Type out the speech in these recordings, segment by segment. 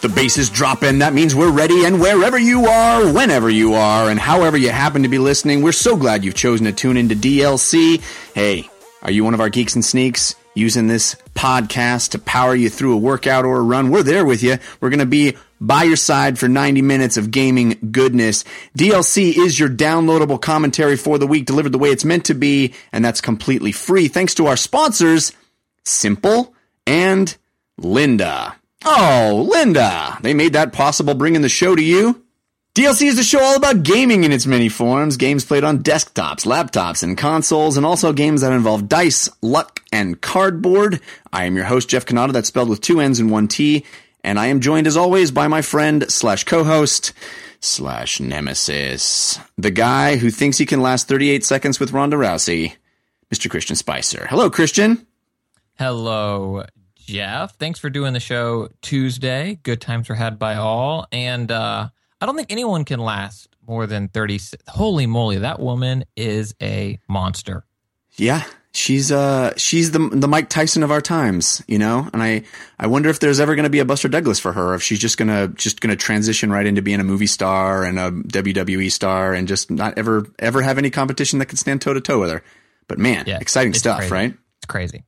The bass is dropping. That means we're ready, and wherever you are, whenever you are, and however you happen to be listening, we're so glad you've chosen to tune into DLC. Hey, are you one of our geeks and sneaks using this podcast to power you through a workout or a run? We're there with you. We're going to be by your side for 90 minutes of gaming goodness. DLC is your downloadable commentary for the week delivered the way it's meant to be, and that's completely free thanks to our sponsors, Simple and lynda. Oh, lynda! They made that possible bringing the show to you. DLC is the show all about gaming in its many forms. Games played on desktops, laptops, and consoles, and also games that involve dice, luck, and cardboard. I am your host, Jeff Cannata, that's spelled with two N's and one T, and I am joined as always by my friend slash co-host slash nemesis, the guy who thinks he can last 38 seconds with Ronda Rousey, Mr. Christian Spicer. Hello, Christian. Hello, Jeff. Thanks for doing the show Tuesday. Good times were had by all. And uh, I don't think anyone can last more than 30. Holy moly, that woman is a monster. Yeah. She's uh she's the the Mike Tyson of our times, you know, and I I wonder if there's ever going to be a Buster Douglas for her, if she's just gonna just gonna transition right into being a movie star and a WWE star and just not ever ever have any competition that can stand toe to toe with her. But man, yeah, exciting stuff, crazy. right? It's crazy.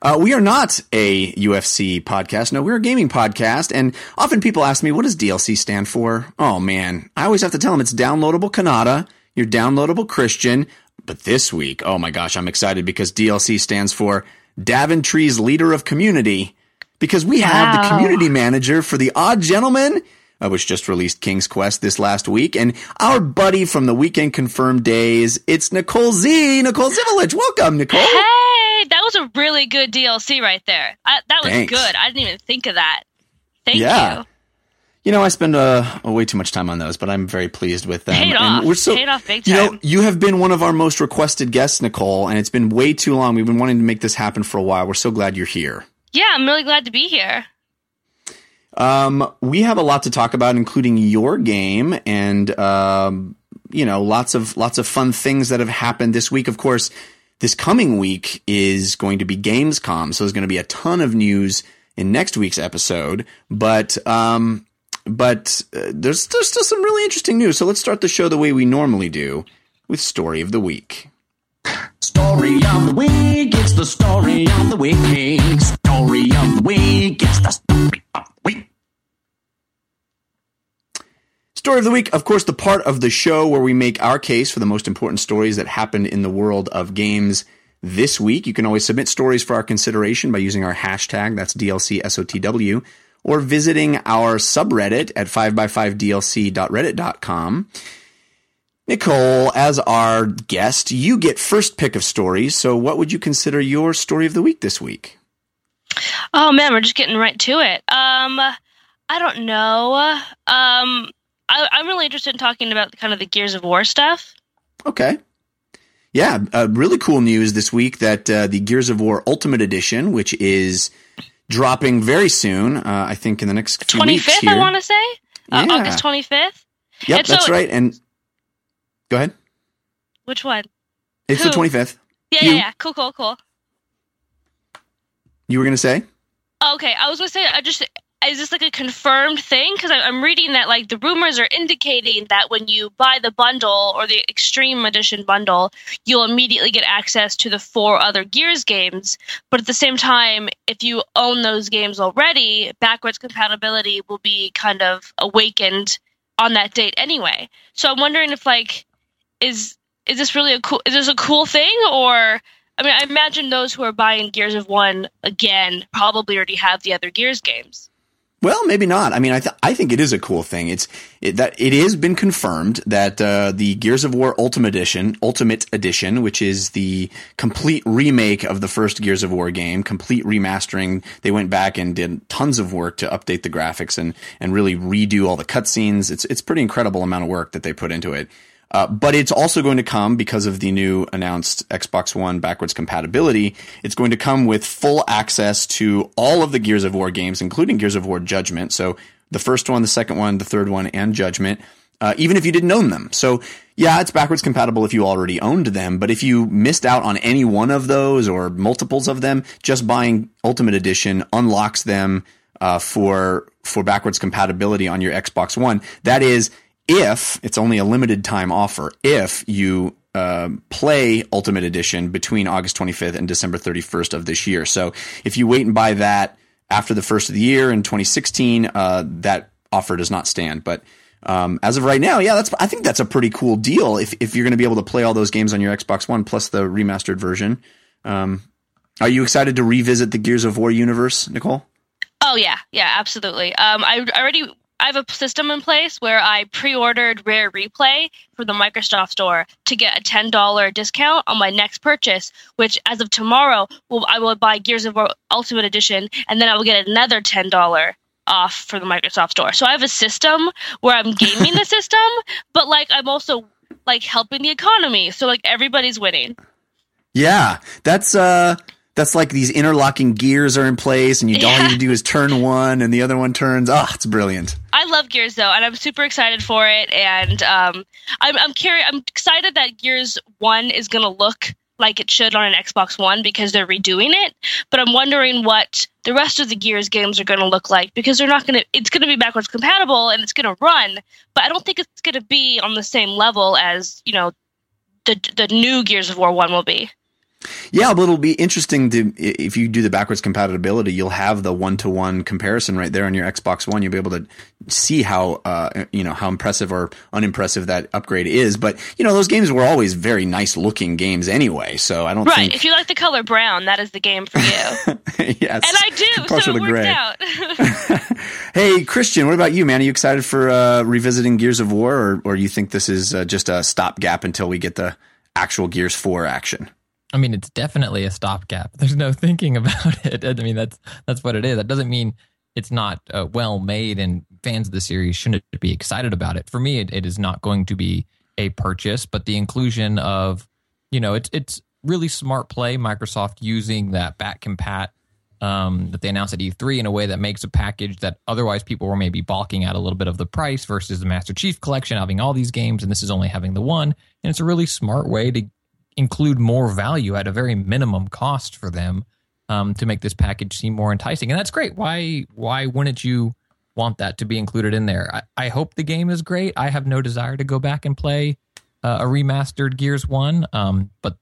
Uh, we are not a UFC podcast. No, we're a gaming podcast. And often people ask me, what does DLC stand for? Oh man, I always have to tell them it's downloadable Cannata, your downloadable Christian. But this week, oh my gosh, I'm excited because DLC stands for Daventry's Leader of Community because we wow. have the community manager for the Odd Gentlemen, uh, which just released King's Quest this last week, and our buddy from the Weekend Confirmed Days, it's Nikole Z. Nikole Zivalich. Welcome, Nikole. Hey, that was a really good DLC right there. I, that was Thanks. good. I didn't even think of that. Thank yeah. you. You know, I spend uh, way too much time on those, but I'm very pleased with them. Paid and off. We're so, Paid off big time. You know, you have been one of our most requested guests, Nikole, and it's been way too long. We've been wanting to make this happen for a while. We're so glad you're here. Yeah, I'm really glad to be here. Um, we have a lot to talk about, including your game and um, you know, lots of lots of fun things that have happened this week. Of course, this coming week is going to be Gamescom, so there's going to be a ton of news in next week's episode. But um, but uh, there's, there's still some really interesting news. So let's start the show the way we normally do with Story of the Week. Story of the Week, it's the story of the week. Story of the Week, it's the story of the week. Story of the Week, of course, the part of the show where we make our case for the most important stories that happened in the world of games this week. You can always submit stories for our consideration by using our hashtag, that's DLCSOTW or visiting our subreddit at 5x5dlc.reddit.com. Nikole, as our guest, you get first pick of stories. So, what would you consider your story of the week this week? Oh man, we're just getting right to it. Um, I don't know. Um, I, am really interested in talking about kind of the Gears of War stuff. Okay. Yeah, uh, really cool news this week that uh, the Gears of War Ultimate Edition, which is dropping very soon. Uh, I think in the next few 25th, weeks. Here. I want to say uh, yeah. August twenty fifth. Yep, and that's so, right. And go ahead. Which one? It's Who? the twenty fifth. Yeah, you. yeah, yeah. Cool, cool, cool. You were gonna say? Okay, I was gonna say I just is this like a confirmed thing? Because I'm reading that like the rumors are indicating that when you buy the bundle or the Extreme Edition bundle, you'll immediately get access to the four other Gears games. But at the same time, if you own those games already, backwards compatibility will be kind of awakened on that date anyway. So I'm wondering if like is is this really a cool is this a cool thing or I mean I imagine those who are buying Gears of One again probably already have the other Gears games. Well, maybe not. I mean, I th- I think it is a cool thing. It's it, that it has been confirmed that uh, the Gears of War Ultimate Edition, Ultimate Edition, which is the complete remake of the first Gears of War game, complete remastering. They went back and did tons of work to update the graphics and and really redo all the cutscenes. It's it's pretty incredible amount of work that they put into it. Uh, but it's also going to come because of the new announced Xbox One backwards compatibility. It's going to come with full access to all of the Gears of War games, including Gears of War Judgment. So the first one, the second one, the third one, and Judgment, uh, even if you didn't own them. So yeah, it's backwards compatible if you already owned them. But if you missed out on any one of those or multiples of them, just buying Ultimate Edition unlocks them uh, for for backwards compatibility on your Xbox One. That is, if it's only a limited time offer, if you uh, play Ultimate Edition between August 25th and December 31st of this year. So if you wait and buy that after the first of the year in 2016, uh, that offer does not stand. But um, as of right now, yeah, that's I think that's a pretty cool deal. If if you're going to be able to play all those games on your Xbox One plus the remastered version, um, are you excited to revisit the Gears of War universe, Nikole? Oh yeah, yeah, absolutely. Um, I already I have a system in place where I pre-ordered Rare Replay for the Microsoft Store to get a ten dollar discount on my next purchase. Which, as of tomorrow, will I will buy Gears of War Ultimate Edition, and then I will get another ten dollar off for the Microsoft Store. So I have a system where I'm gaming the system, but like I'm also like helping the economy. So like everybody's winning. Yeah, that's uh that's like these interlocking gears are in place and you all you need to do is turn one and the other one turns. Ah, oh, it's brilliant. I love Gears though, and I'm super excited for it. And um, I'm I'm curious. I'm excited that Gears One is going to look like it should on an Xbox One because they're redoing it. But I'm wondering what the rest of the Gears games are going to look like because they're not going to. It's going to be backwards compatible and it's going to run, but I don't think it's going to be on the same level as you know the the new Gears of War One will be. Yeah, but it'll be interesting to if you do the backwards compatibility, you'll have the one to one comparison right there on your Xbox One. You'll be able to see how uh, you know how impressive or unimpressive that upgrade is. But you know those games were always very nice looking games anyway. So I don't right. Think... If you like the color brown, that is the game for you. yes, and I do. So it worked gray. out. hey, Christian, what about you, man? Are you excited for uh, revisiting Gears of War, or or you think this is uh, just a stopgap until we get the actual Gears Four action? I mean, it's definitely a stopgap. There's no thinking about it. I mean, that's that's what it is. That doesn't mean it's not uh, well made and fans of the series shouldn't be excited about it. For me, it, it is not going to be a purchase, but the inclusion of, you know, it's it's really smart play. Microsoft using that back compat um, that they announced at E3 in a way that makes a package that otherwise people were maybe balking at a little bit of the price versus the Master Chief Collection having all these games and this is only having the one. And it's a really smart way to include more value at a very minimum cost for them um, to make this package seem more enticing. And that's great. Why why wouldn't you want that to be included in there? I, I hope the game is great. I have no desire to go back and play uh, a remastered Gears One, um, but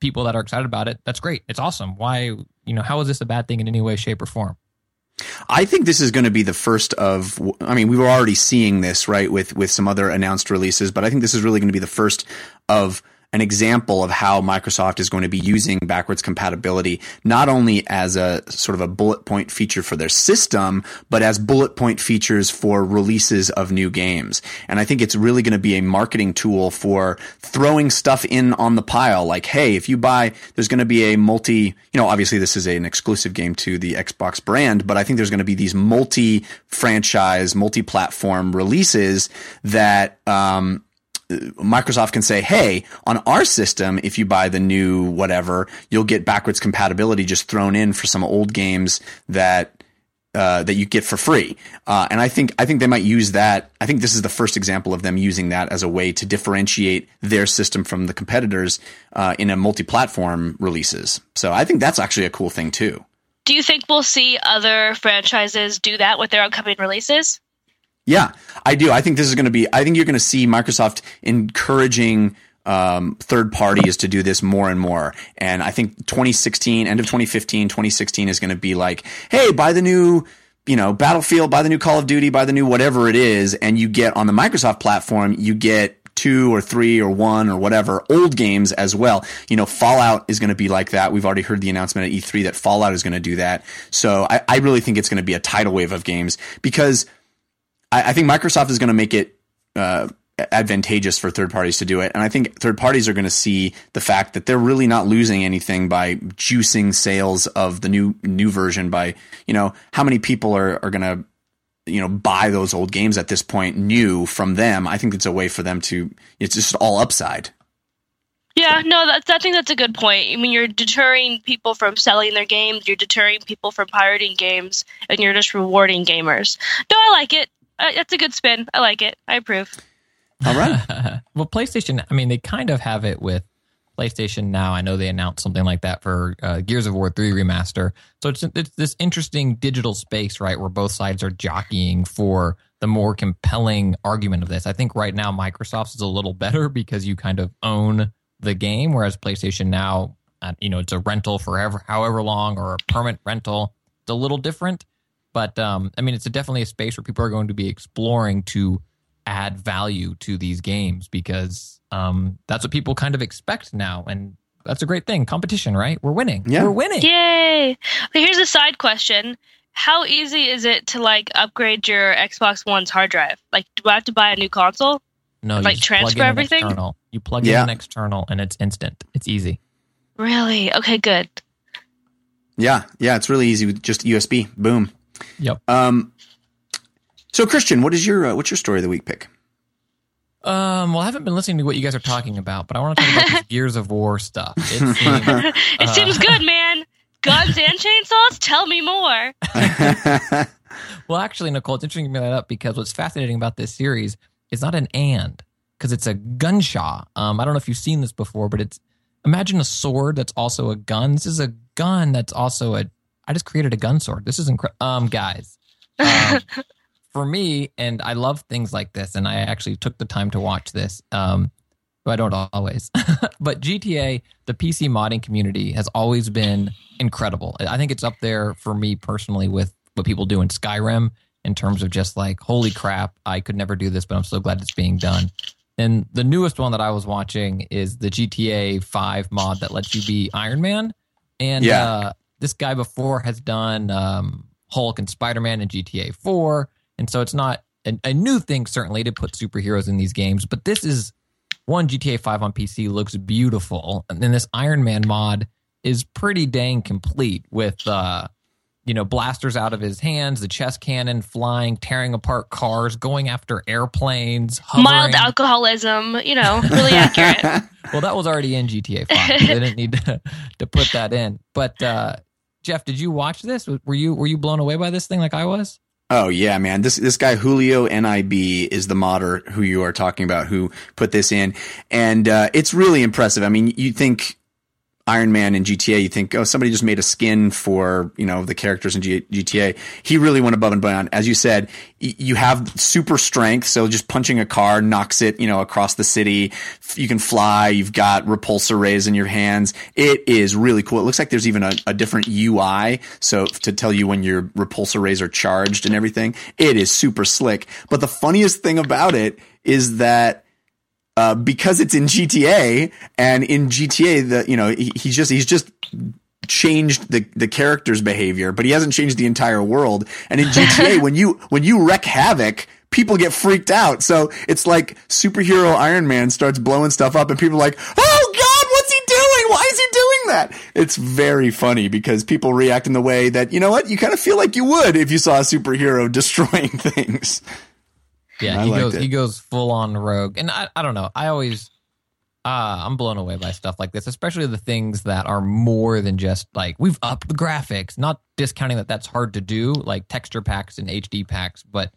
people that are excited about it, that's great. It's awesome. Why you know how is this a bad thing in any way, shape, or form? I think this is going to be the first of. I mean, we were already seeing this right with with some other announced releases, but I think this is really going to be the first of an example of how Microsoft is going to be using backwards compatibility, not only as a sort of a bullet point feature for their system, but as bullet point features for releases of new games. And I think it's really going to be a marketing tool for throwing stuff in on the pile. Like, hey, if you buy, there's going to be a multi, you know, obviously this is an exclusive game to the Xbox brand, but I think there's going to be these multi franchise, multi platform releases that, um, Microsoft can say, hey, on our system, if you buy the new whatever, you'll get backwards compatibility just thrown in for some old games that uh, that you get for free. Uh, and I think I think they might use that. I think this is the first example of them using that as a way to differentiate their system from the competitors uh, in a multi-platform releases. So I think that's actually a cool thing too. Do you think we'll see other franchises do that with their upcoming releases? Yeah, I do. I think this is going to be. I think you're going to see Microsoft encouraging um, third parties to do this more and more. And I think 2016, end of 2015, 2016 is going to be like, hey, buy the new, you know, Battlefield, buy the new Call of Duty, buy the new whatever it is, and you get on the Microsoft platform, you get two or three or one or whatever old games as well. You know, Fallout is going to be like that. We've already heard the announcement at E3 that Fallout is going to do that. So I, I really think it's going to be a tidal wave of games because I, I think Microsoft is going to make it uh, advantageous for third parties to do it. And I think third parties are going to see the fact that they're really not losing anything by juicing sales of the new new version by, you know, how many people are, are going to you know buy those old games at this point new from them. I think it's a way for them to it's just all upside. Yeah, no, that's, I think that's a good point. I mean, you're deterring people from selling their games, you're deterring people from pirating games, and you're just rewarding gamers. No, I like it. Uh, that's a good spin. I like it. I approve. All right. well, PlayStation, I mean, they kind of have it with PlayStation Now. I know they announced something like that for uh, God of War 3 remaster. So it's, it's this interesting digital space, right, where both sides are jockeying for the more compelling argument of this. I think right now Microsoft's is a little better because you kind of own the game, whereas PlayStation Now, uh, you know, it's a rental forever, however long, or a permanent rental. It's a little different, but um, I mean, it's a, definitely a space where people are going to be exploring to add value to these games because um, that's what people kind of expect now, and that's a great thing. Competition, right? We're winning. Yeah. We're winning. Yay! But here's a side question: How easy is it to like upgrade your Xbox One's hard drive? Like, do I have to buy a new console? No, you Like, just plug transfer in an everything? External. You plug Yeah. in an external, and it's instant. It's easy. Really? Okay, good. Yeah, yeah, it's really easy with just USB. Boom. Yep. Um, so Christian, what is your uh, what's your story of the week pick? Um, well, I haven't been listening to what you guys are talking about, but I want to talk about this Gears of War stuff. It seems, it seems good, man. Guns and chainsaws? Tell me more. well, actually, Nikole, it's interesting you bring that up because what's fascinating about this series is not an and because it's a gunshot. Um, I don't know if you've seen this before, but it's imagine a sword that's also a gun. This is a gun that's also a. I just created a gun sword. This is incredible, um, guys. Um, for me, and I love things like this, and I actually took the time to watch this. Um, but I don't always. but GTA, the PC modding community has always been incredible. I think it's up there for me personally with what people do in Skyrim in terms of just like, holy crap, I could never do this, but I'm so glad it's being done. And the newest one that I was watching is the GTA 5 mod that lets you be Iron Man. And Yeah. uh, this guy before has done um, Hulk and Spider Man and GTA 4. And so it's not a, a new thing, certainly, to put superheroes in these games. But this is one GTA 5 on PC looks beautiful. And then this Iron Man mod is pretty dang complete with, uh, you know, blasters out of his hands, the chest cannon flying, tearing apart cars, going after airplanes, hovering. Mild alcoholism, you know, really accurate. Well, that was already in GTA 5. they didn't need to, to put that in. But uh, Jeff, did you watch this? Were you were you blown away by this thing like I was? Oh yeah, man. This this guy JulioNIB is the modder who you are talking about who put this in, and uh, it's really impressive. I mean, you think Iron Man in GTA, you think, oh, somebody just made a skin for you know the characters in G- GTA. He really went above and beyond. As you said, y- you have super strength, so just punching a car knocks it you know across the city. You can fly. You've got repulsor rays in your hands. It is really cool. It looks like there's even a, a different UI, so to tell you when your repulsor rays are charged and everything. It is super slick. But the funniest thing about it is that uh, because it's in GTA and in GTA, the you know he, he's just he's just changed the the character's behavior, but he hasn't changed the entire world. And in GTA, when you when you wreck havoc. People get freaked out. So it's like superhero Iron Man starts blowing stuff up and people are like, Oh God, what's he doing? Why is he doing that? It's very funny because people react in the way that, you know what, you kind of feel like you would if you saw a superhero destroying things. Yeah, I he goes it. he goes full on rogue, and I I don't know. I always uh, I'm blown away by stuff like this, especially the things that are more than just like we've upped the graphics. Not discounting that that's hard to do, like texture packs and HD packs, but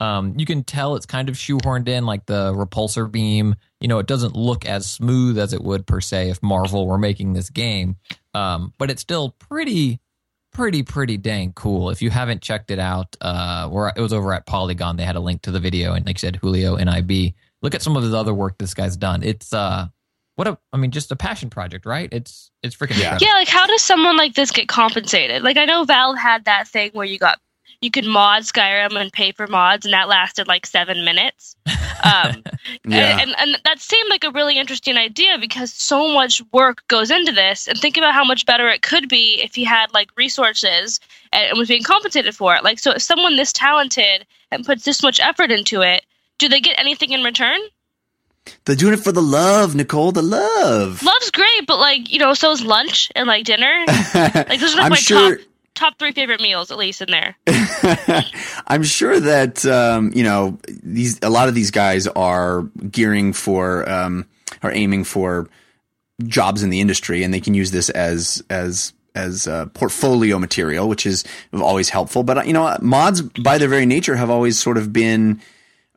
um, you can tell it's kind of shoehorned in, like the repulsor beam. You know, it doesn't look as smooth as it would per se if Marvel were making this game, um, but it's still pretty pretty pretty dang cool. If you haven't checked it out, uh, where it was over at Polygon, they had a link to the video, and like I said, JulioNIB. Look at some of his other work this guy's done. It's uh, what a I mean, just a passion project, right? It's it's freaking Yeah. incredible. Yeah, like how does someone like this get compensated? Like I know Valve had that thing where you got you could mod Skyrim and pay for mods, and that lasted like seven minutes. Um, Yeah. and, and that seemed like a really interesting idea because so much work goes into this. And think about how much better it could be if he had like resources and, and was being compensated for it. Like, so if someone this talented and puts this much effort into it, do they get anything in return? They're doing it for the love, Nikole, the love. Love's great, but like you know, so is lunch and like dinner. Like those are like I'm my sure. top top three favorite meals, at least in there. I'm sure that um, you know these. A lot of these guys are gearing for, um, are aiming for jobs in the industry, and they can use this as as as uh, portfolio material, which is always helpful. But you know, mods by their very nature have always sort of been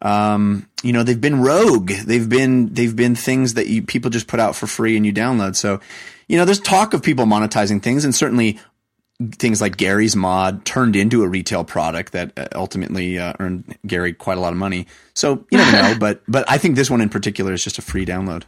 Um, you know, they've been rogue. They've been they've been things that you people just put out for free and you download. So, you know, there's talk of people monetizing things, and certainly things like Garry's Mod turned into a retail product that uh, ultimately uh, earned Garry quite a lot of money. So you never know, but but I think this one in particular is just a free download.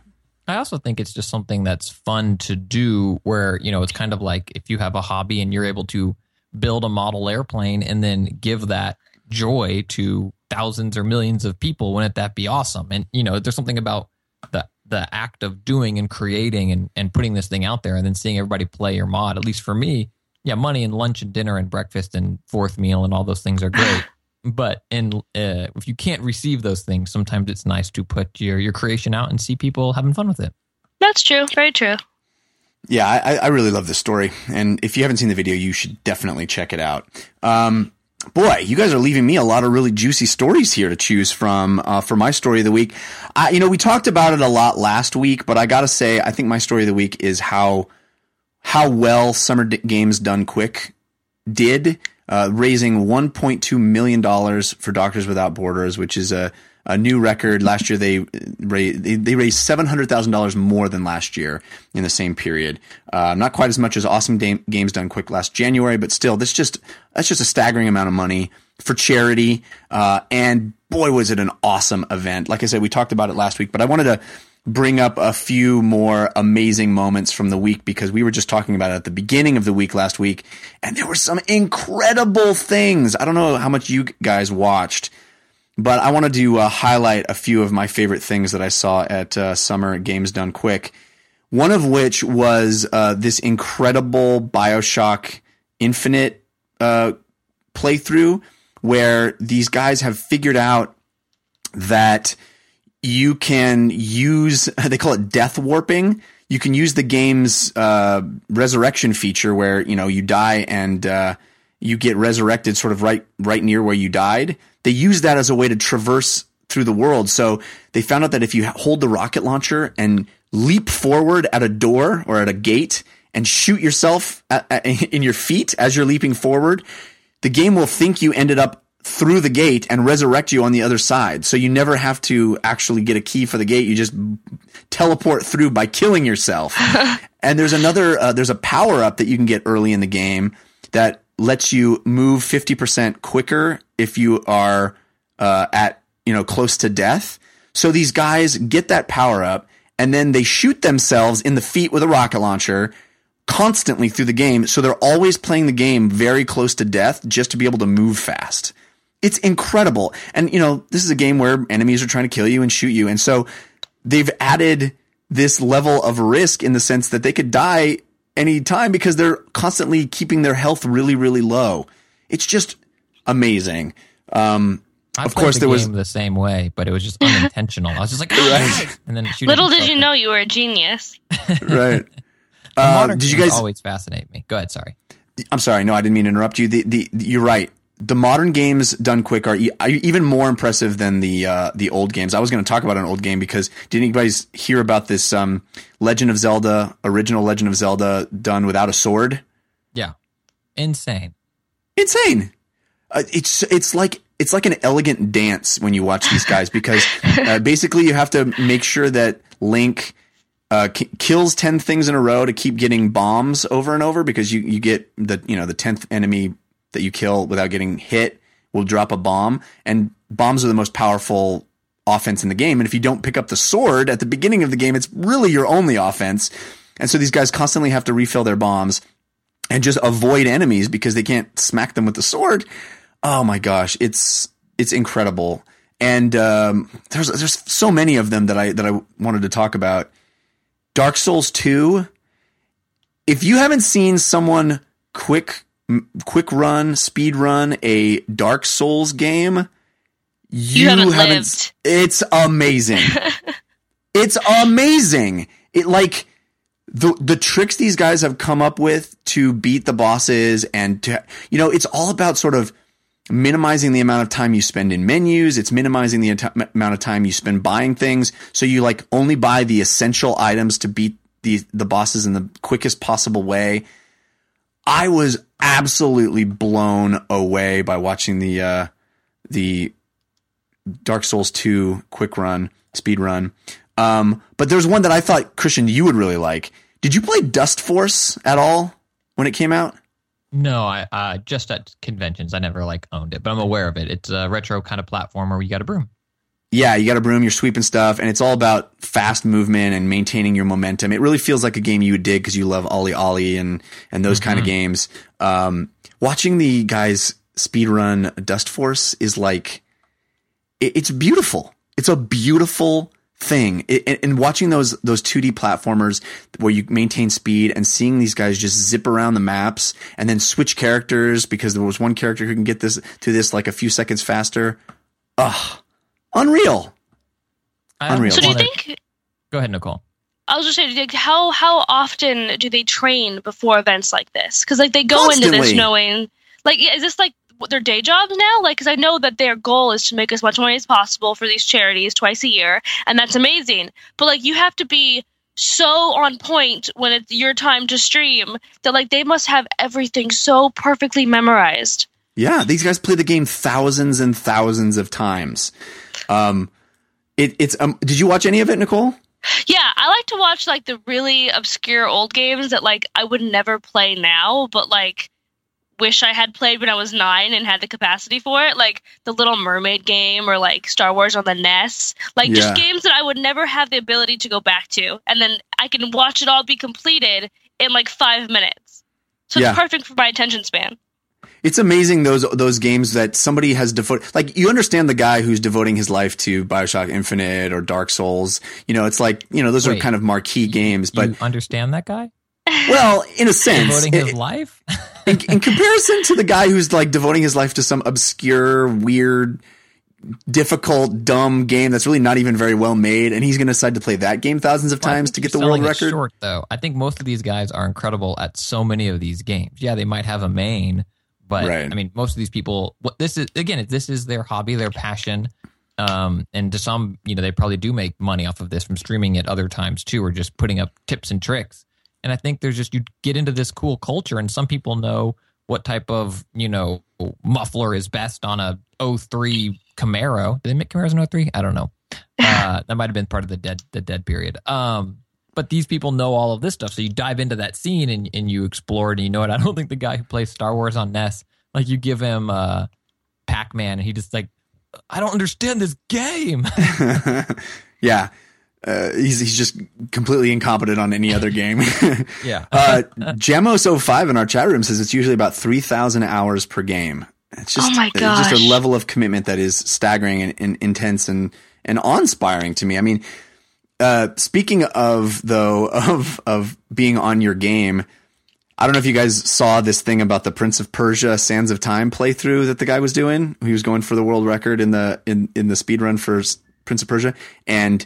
I also think it's just something that's fun to do where, you know, it's kind of like if you have a hobby and you're able to build a model airplane and then give that joy to thousands or millions of people, wouldn't that be awesome? And, you know, there's something about the the act of doing and creating and, and putting this thing out there and then seeing everybody play your mod, at least for me, yeah, money and lunch and dinner and breakfast and fourth meal and all those things are great. but in uh, if you can't receive those things, sometimes it's nice to put your your creation out and see people having fun with it. That's true. Very true. Yeah, I, I really love this story, and if you haven't seen the video, you should definitely check it out. Um, boy, you guys are leaving me a lot of really juicy stories here to choose from uh, for my story of the week. I, you know, we talked about it a lot last week, but I got to say, I think my story of the week is how how well Summer Games Done Quick did uh, raising 1.2 million dollars for Doctors Without Borders, which is a a new record. Last year they raised, they, raised seven hundred thousand dollars more than last year in the same period. Uh, not quite as much as Awesome Games Done Quick last January, but still, that's just that's just a staggering amount of money for charity. Uh, and boy, was it an awesome event! Like I said, we talked about it last week, but I wanted to bring up a few more amazing moments from the week because we were just talking about it at the beginning of the week last week, and there were some incredible things. I don't know how much you guys watched, but I wanted to uh, highlight a few of my favorite things that I saw at uh, Summer Games Done Quick. One of which was uh, this incredible Bioshock Infinite uh, playthrough where these guys have figured out that you can use they call it death warping. You can use the game's uh, resurrection feature where you know you die and uh, you get resurrected sort of right right near where you died. They use that as a way to traverse through the world. So they found out that if you hold the rocket launcher and leap forward at a door or at a gate and shoot yourself at, at, in your feet as you're leaping forward the game will think you ended up through the gate and resurrect you on the other side. So you never have to actually get a key for the gate. You just teleport through by killing yourself. and there's another, uh, there's a power up that you can get early in the game that lets you move 50% quicker if you are, uh, at, you know, close to death. So these guys get that power up and then they shoot themselves in the feet with a rocket launcher constantly through the game. So they're always playing the game very close to death just to be able to move fast it's incredible. And you know, this is a game where enemies are trying to kill you and shoot you. And so they've added this level of risk in the sense that they could die any time because they're constantly keeping their health really, really low. It's just amazing. Um, I of course, the there was game the same way, but it was just unintentional. I was just like, Right. and then Little did you know you were a genius. right. Uh, modern did you games guys? always fascinate me? Go ahead. Sorry. I'm sorry. No, I didn't mean to interrupt you. The, the, you're right. The modern games done quick are, e- are even more impressive than the uh, the old games. I was going to talk about an old game because did anybody hear about this um, Legend of Zelda original Legend of Zelda done without a sword? Yeah. Insane. Insane. Uh, it's it's like it's like an elegant dance when you watch these guys because uh, basically you have to make sure that Link uh, k- kills 10 things in a row to keep getting bombs over and over because you, you get the you know the 10th enemy that you kill without getting hit will drop a bomb. And bombs are the most powerful offense in the game. And if you don't pick up the sword at the beginning of the game it's really your only offense. And so these guys constantly have to refill their bombs and just avoid enemies because they can't smack them with the sword. Oh my gosh it's it's incredible. And um, there's there's so many of them that I that I wanted to talk about. Dark Souls 2 if you haven't seen someone quick quick run speed run a Dark Souls game you, haven't haven't lived. it's amazing. It's amazing. It like the the tricks these guys have come up with to beat the bosses and to you know it's all about sort of minimizing the amount of time you spend in menus. It's minimizing the ati- amount of time you spend buying things. So you like only buy the essential items to beat the the bosses in the quickest possible way i was absolutely blown away by watching the uh the Dark Souls 2 quick run, speed run. Um, but there's one that I thought Christian you would really like. Did you play Dustforce at all when it came out? No, I uh, just at conventions. I never like owned it, but I'm aware of it. It's a retro kind of platformer where you got a broom. Yeah, you got a broom, you're sweeping stuff, and it's all about fast movement and maintaining your momentum. It really feels like a game you would dig because you love OlliOlli and and those kind of games. Um, watching the guys speed run Dustforce is like it, it's beautiful. It's a beautiful thing. It, and- and watching those those 2D platformers where you maintain speed and seeing these guys just zip around the maps and then switch characters because there was one character who can get this to this like a few seconds faster. Ugh, unreal. I Unreal. So do you think? Go ahead, Nikole. I was just saying, like, how how often do they train before events like this? Because like they go into this knowing, like, is this like their day jobs now? Like, because I know that their goal is to make as much money as possible for these charities twice a year, and that's amazing. But like, you have to be so on point when it's your time to stream that like they must have everything so perfectly memorized. Yeah, these guys play the game thousands and thousands of times. Um, it, it's um, did you watch any of it, Nikole? Yeah, I like to watch like the really obscure old games that like I would never play now, but like wish I had played when I was nine and had the capacity for it, like the Little Mermaid game or like Star Wars on the NES, like Yeah. just games that I would never have the ability to go back to, and then I can watch it all be completed in like five minutes. So Yeah. it's perfect for my attention span. It's amazing those those games that somebody has devoted. Like you understand the guy who's devoting his life to Bioshock Infinite or Dark Souls. You know, it's like you know those are kind of marquee games. But you understand that guy well, in a sense, devoting it- his life? in, in comparison to the guy who's like devoting his life to some obscure, weird, difficult, dumb game that's really not even very well made, and he's going to decide to play that game thousands of Well, times to get the world record. Short though, I think most of these guys are incredible at so many of these games. Yeah, they might have a main, but Right. I mean, most of these people. What this is again, this is their hobby, their passion. Um, and to some, you know, they probably do make money off of this from streaming it other times too, or just putting up tips and tricks. And I think there's just you get into this cool culture, and some people know what type of you know muffler is best on a 03 Camaro. Did they make Camaros in 03? I don't know. Uh, that might have been part of the dead the dead period. Um, but these people know all of this stuff, so you dive into that scene and, and you explore it. And you know what? I don't think the guy who plays Star Wars on NES, like you give him uh, Pac Man, and he just like, I don't understand this game. yeah. Uh, he's he's just completely incompetent on any other game. yeah, uh, Jamos05 in our chat room says it's usually about 3,000 hours per game. It's just, Oh my it's just a level of commitment that is staggering and, and intense and, and awe-inspiring to me. I mean, uh, speaking of though, of, of being on your game, I don't know if you guys saw this thing about the Prince of Persia Sands of Time playthrough that the guy was doing. He was going for the world record in the, in, in the speed run for Prince of Persia and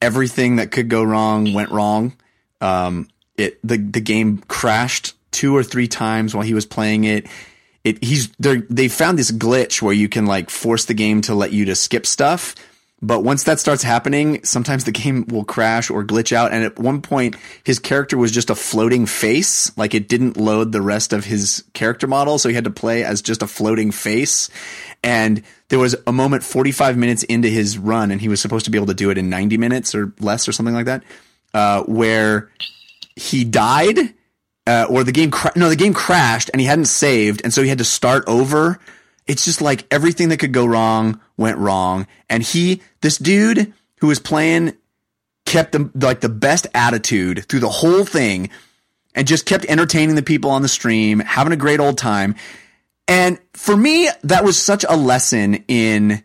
everything that could go wrong went wrong um, it the the game crashed two or three times while he was playing it. It he's they they found this glitch where you can like force the game to let you to skip stuff, but once that starts happening, sometimes the game will crash or glitch out. And at one point, his character was just a floating face, like it didn't load the rest of his character model, so he had to play as just a floating face. And there was a moment 45 minutes into his run, and he was supposed to be able to do it in 90 minutes or less or something like that uh, where he died uh, or the game cra- no the game crashed and he hadn't saved and so he had to start over it's just like everything that could go wrong went wrong and he this dude who was playing kept the like the best attitude through the whole thing and just kept entertaining the people on the stream having a great old time and for me that was such a lesson in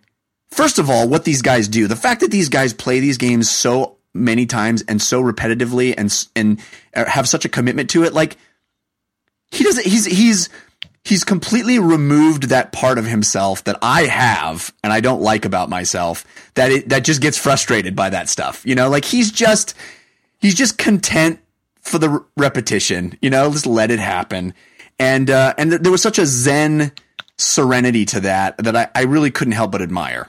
first of all, what these guys do, the fact that these guys play these games so many times and so repetitively and and uh, have such a commitment to it, like he doesn't. He's he's he's completely removed that part of himself that I have and I don't like about myself. That it, that just gets frustrated by that stuff. You know, like he's just he's just content for the repetition. You know, just let it happen. And uh, and th- there was such a zen serenity to that that I, I really couldn't help but admire.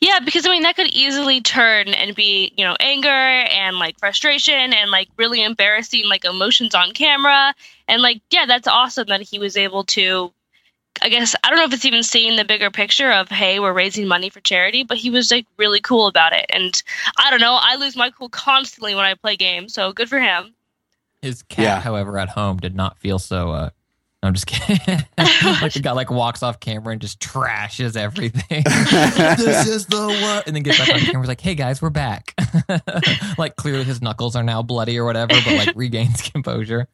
Yeah, because I mean that could easily turn and be, you know, anger and like frustration and like really embarrassing like emotions on camera. And like, yeah, that's awesome that he was able to I guess I don't know if it's even seeing the bigger picture of hey, we're raising money for charity, but he was like really cool about it. And I don't know, I lose my cool constantly when I play games, so good for him. His cat, Yeah. however, at home did not feel so. Uh, I'm just kidding. like the guy like walks off camera and just trashes everything. this is the worst, and then gets back on camera. Like, hey guys, we're back. like clearly his knuckles are now bloody or whatever, but like regains composure.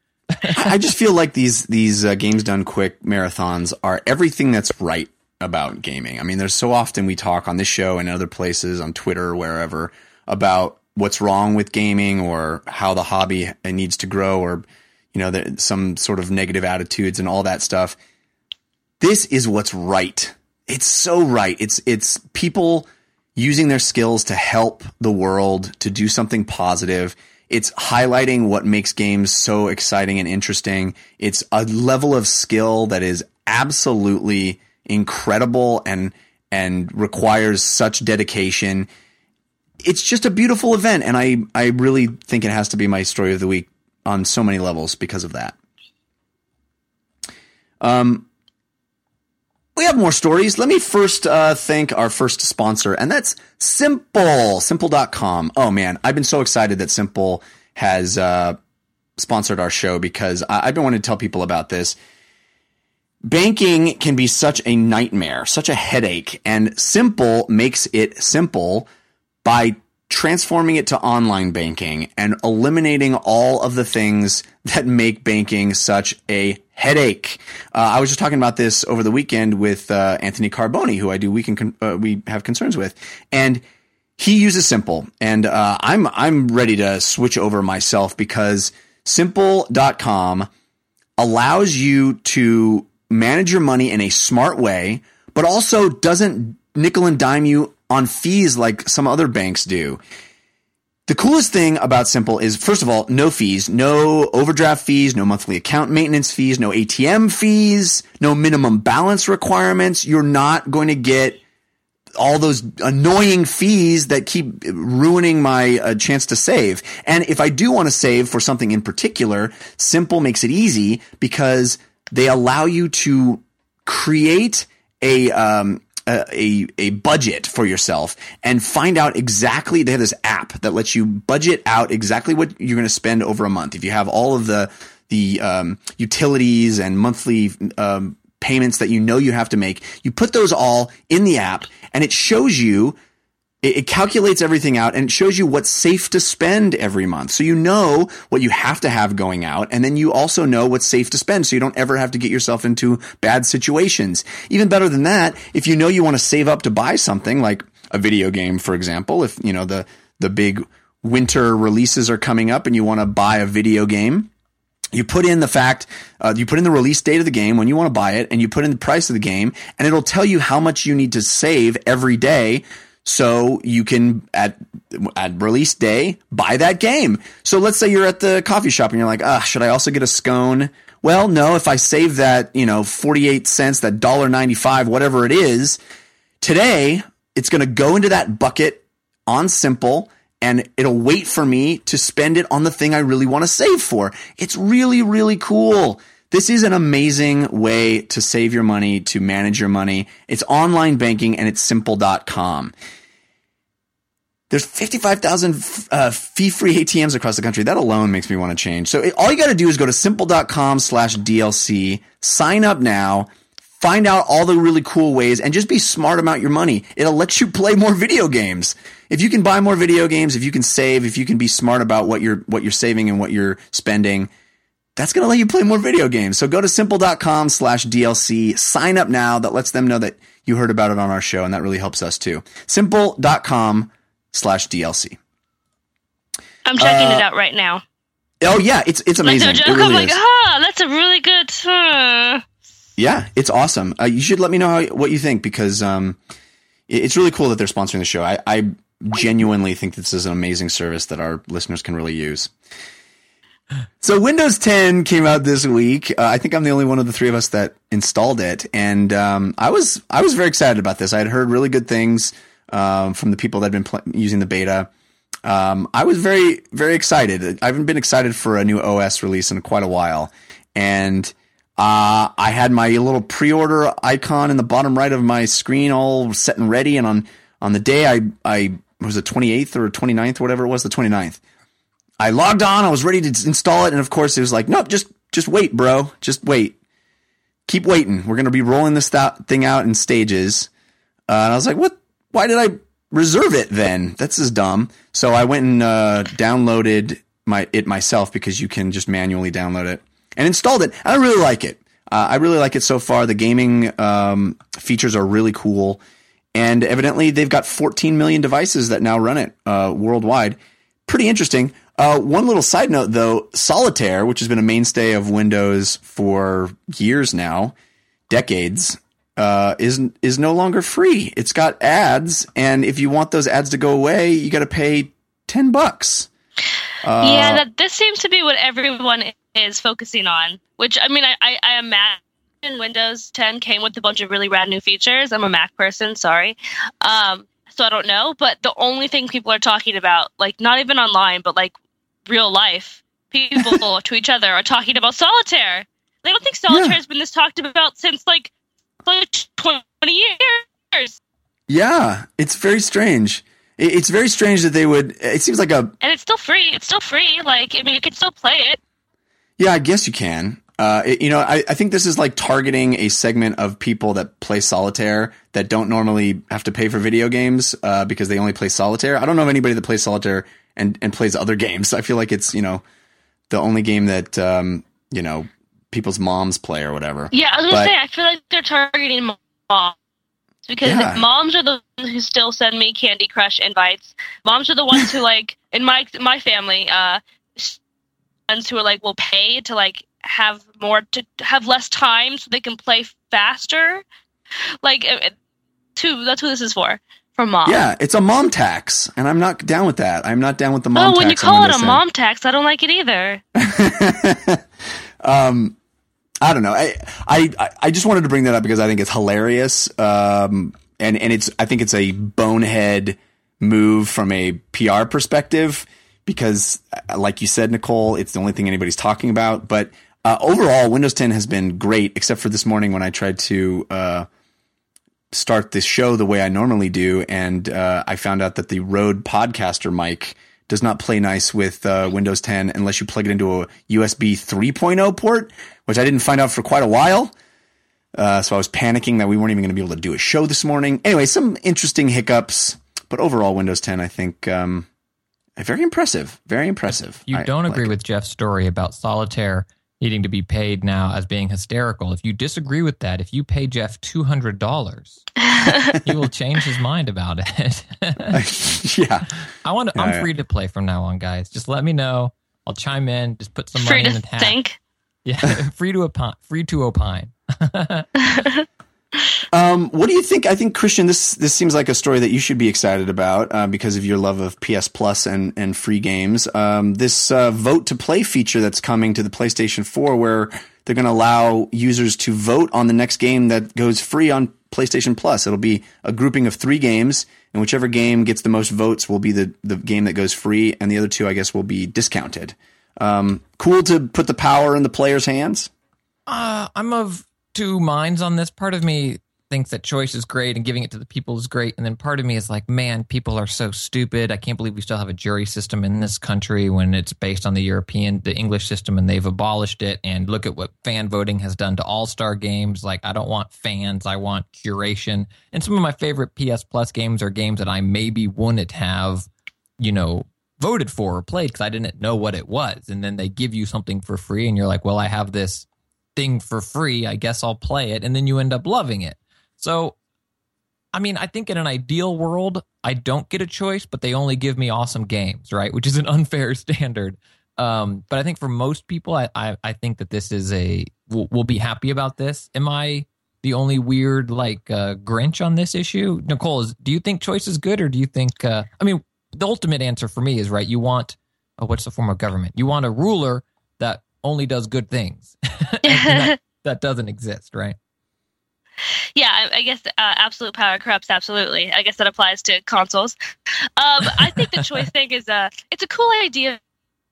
I just feel like these these uh, games done quick marathons are everything that's right about gaming. I mean, there's so often we talk on this show and other places on Twitter or wherever about what's wrong with gaming or how the hobby needs to grow or you know there, some sort of negative attitudes and all that stuff. This is what's right. It's so right. It's it's people using their skills to help the world to do something positive. It's highlighting what makes games so exciting and interesting. It's a level of skill that is absolutely incredible and and requires such dedication. It's just a beautiful event and I I really think it has to be my story of the week on so many levels because of that. Um we have more stories. Let me first uh, thank our first sponsor, and that's Simple, simple.com. Oh man, I've been so excited that Simple has uh, sponsored our show because I- I've been wanting to tell people about this. Banking can be such a nightmare, such a headache, and Simple makes it simple by transforming it to online banking and eliminating all of the things that make banking such a headache. Uh, I was just talking about this over the weekend with uh, Anthony Carboni, who I do weekend con- uh, we have concerns with, and he uses Simple, and uh, I'm I'm ready to switch over myself because Simple.com allows you to manage your money in a smart way, but also doesn't nickel and dime you on fees like some other banks do. The coolest thing about Simple is, first of all, no fees, no overdraft fees, no monthly account maintenance fees, no ATM fees, no minimum balance requirements. You're not going to get all those annoying fees that keep ruining my uh, chance to save. And if I do want to save for something in particular, Simple makes it easy because they allow you to create a um, a, a budget for yourself and find out exactly. They have this app that lets you budget out exactly what you're going to spend over a month. If you have all of the the um, utilities and monthly um, payments that you know you have to make, you put those all in the app, and it shows you it, it calculates everything out and it shows you what's safe to spend every month. So you know what you have to have going out. And then you also know what's safe to spend. So you don't ever have to get yourself into bad situations. Even better than that, if you know you want to save up to buy something like a video game, for example, if you know the, the big winter releases are coming up and you want to buy a video game, you put in the fact, uh, you put in the release date of the game when you want to buy it, and you put in the price of the game, and it'll tell you how much you need to save every day. So you can at at release day buy that game. So let's say you're at the coffee shop and you're like, ah, should I also get a scone? Well, no. If I save that, you know, forty eight cents, that dollar ninety five, whatever it is, today it's going to go into that bucket on Simple and it'll wait for me to spend it on the thing I really want to save for. It's really, really cool. This is an amazing way to save your money, to manage your money. It's online banking and it's simple.com. There's 55,000 uh, fee-free ATMs across the country. That alone makes me want to change. So all you got to do is go to simple.com slash DLC, sign up now, find out all the really cool ways, and just be smart about your money. It'll let you play more video games. If you can buy more video games, if you can save, if you can be smart about what you're what you're saving and what you're spending, that's going to let you play more video games. So go to simple.com slash DLC, sign up now. That lets them know that you heard about it on our show, and that really helps us too. Simple.com slash DLC. I'm checking Uh, it out right now. Oh yeah, it's it's Like amazing. no joke, it really I'm like, is. ah, that's a really good. Uh. Yeah, it's awesome. Uh, you should let me know how, what you think because um, it- it's really cool that they're sponsoring the show. I, I genuinely think this is an amazing service that our listeners can really use. So Windows 10 came out this week. Uh, I think I'm the only one of the three of us that installed it, and um, I was I was very excited about this. I had heard really good things um, from the people that had been pl- using the beta. Um, I was very very excited. I haven't been excited for a new OS release in quite a while, and Uh, I had my little pre-order icon in the bottom right of my screen all set and ready. And on, on the day I, I was the 28th or 29th or whatever it was, the 29th, I logged on. I was ready to install it. And of course it was like, nope, just, just wait, bro. Just wait. Keep waiting. We're to be rolling this th- thing out in stages. Uh, and I was like, what? Why did I reserve it then? That's just dumb. So I went and uh, downloaded my it myself because you can just manually download it and installed it. I really like it. Uh, I really like it so far. The gaming um, features are really cool, and evidently they've got 14 million devices that now run it uh, worldwide. Pretty interesting. Uh, one little side note, though, Solitaire, which has been a mainstay of Windows for years now, decades, uh, is is no longer free. It's got ads, and if you want those ads to go away, you got to pay ten bucks. Uh, yeah, that this seems to be what everyone is focusing on. Which I mean, I, I, I imagine Windows 10 came with a bunch of really rad new features. I'm a Mac person, sorry, um, so I don't know. But the only thing people are talking about, like not even online, but like real life, people to each other are talking about solitaire. They don't think solitaire Yeah. has been this talked about since like like 20 years. Yeah, it's very strange. It's very strange that they would. It seems like a. And it's still free. It's still free. Like, I mean, you can still play it. Yeah, I guess you can. Uh, it- you know, I, I think this is like targeting a segment of people that play solitaire that don't normally have to pay for video games uh, because they only play solitaire. I don't know of anybody that plays solitaire and, and plays other games. I feel like it's you know the only game that um, you know people's moms play or whatever. Yeah, I was gonna say, I feel like they're targeting moms because Yeah. moms are the ones who still send me Candy Crush invites. Moms are the ones who like in my my family, uh, ones who are like will pay to like have more to have less time so they can play faster. Like, uh, to that's who this is for. For mom. Yeah, it's a mom tax, and I'm not down with that. I'm not down with the mom Oh, when you tax. call it a 10. mom tax, I don't like it either. um, I don't know. I, I I just wanted to bring that up because I think it's hilarious. Um, and and it's I think it's a bonehead move from a PR perspective because, uh, like you said, Nikole, it's the only thing anybody's talking about. But uh, overall, Windows 10 has been great, except for this morning when I tried to. Uh, start this show the way I normally do, and uh, I found out that the Rode Podcaster mic does not play nice with uh, Windows 10 unless you plug it into a USB 3.0 port, which I didn't find out for quite a while. Uh, so I was panicking that we weren't even going to be able to do a show this morning. Anyway, some interesting hiccups, but overall, Windows 10, I think, um, very impressive. Very impressive. You I don't like agree it. with Jeff's story about solitaire needing to be paid now as being hysterical. If you disagree with that, if you pay Jeff two hundred dollars, he will change his mind about it. yeah. I want to. I'm Yeah, yeah. free to play from now on, guys. Just let me know. I'll chime in. Just put some Free money in the tank. Yeah, free to opine. Free to opine. Um, what do you think? I think Christian, this this seems like a story that you should be excited about uh, because of your love of PS Plus and and free games. Um, this uh, vote to play feature that's coming to the PlayStation 4, where they're going to allow users to vote on the next game that goes free on PlayStation Plus. It'll be a grouping of three games, and whichever game gets the most votes will be the the game that goes free, and the other two, I guess, will be discounted. Um, cool to put the power in the player's hands. Uh, I'm of two minds on this. Part of me thinks that choice is great and giving it to the people is great, and then part of me is like, man, people are so stupid. I can't believe we still have a jury system in this country when it's based on the European, the English system, and they've abolished it. And look at what fan voting has done to All Star games. Like, I don't want fans, I want curation. And some of my favorite PS Plus games are games that I maybe wouldn't have, you know, voted for or played because I didn't know what it was. And then they give you something for free, and you're like, well, I have this thing for free. I guess I'll play it. And then you end up loving it. So, I mean, I think in an ideal world, I don't get a choice, but they only give me awesome games, right? Which is an unfair standard. Um, but I think for most people, I, I, I think that this is a, we'll, we'll be happy about this. Am I the only weird, like, uh, Grinch on this issue? Nikole, is, do you think choice is good or do you think, uh, I mean, the ultimate answer for me is, right, you want, oh, what's the form of government? You want a ruler only does good things. That, that doesn't exist, right? Yeah, I, I guess uh, absolute power corrupts. Absolutely, I guess that applies to consoles. Um, I think the choice thing is a it's a cool idea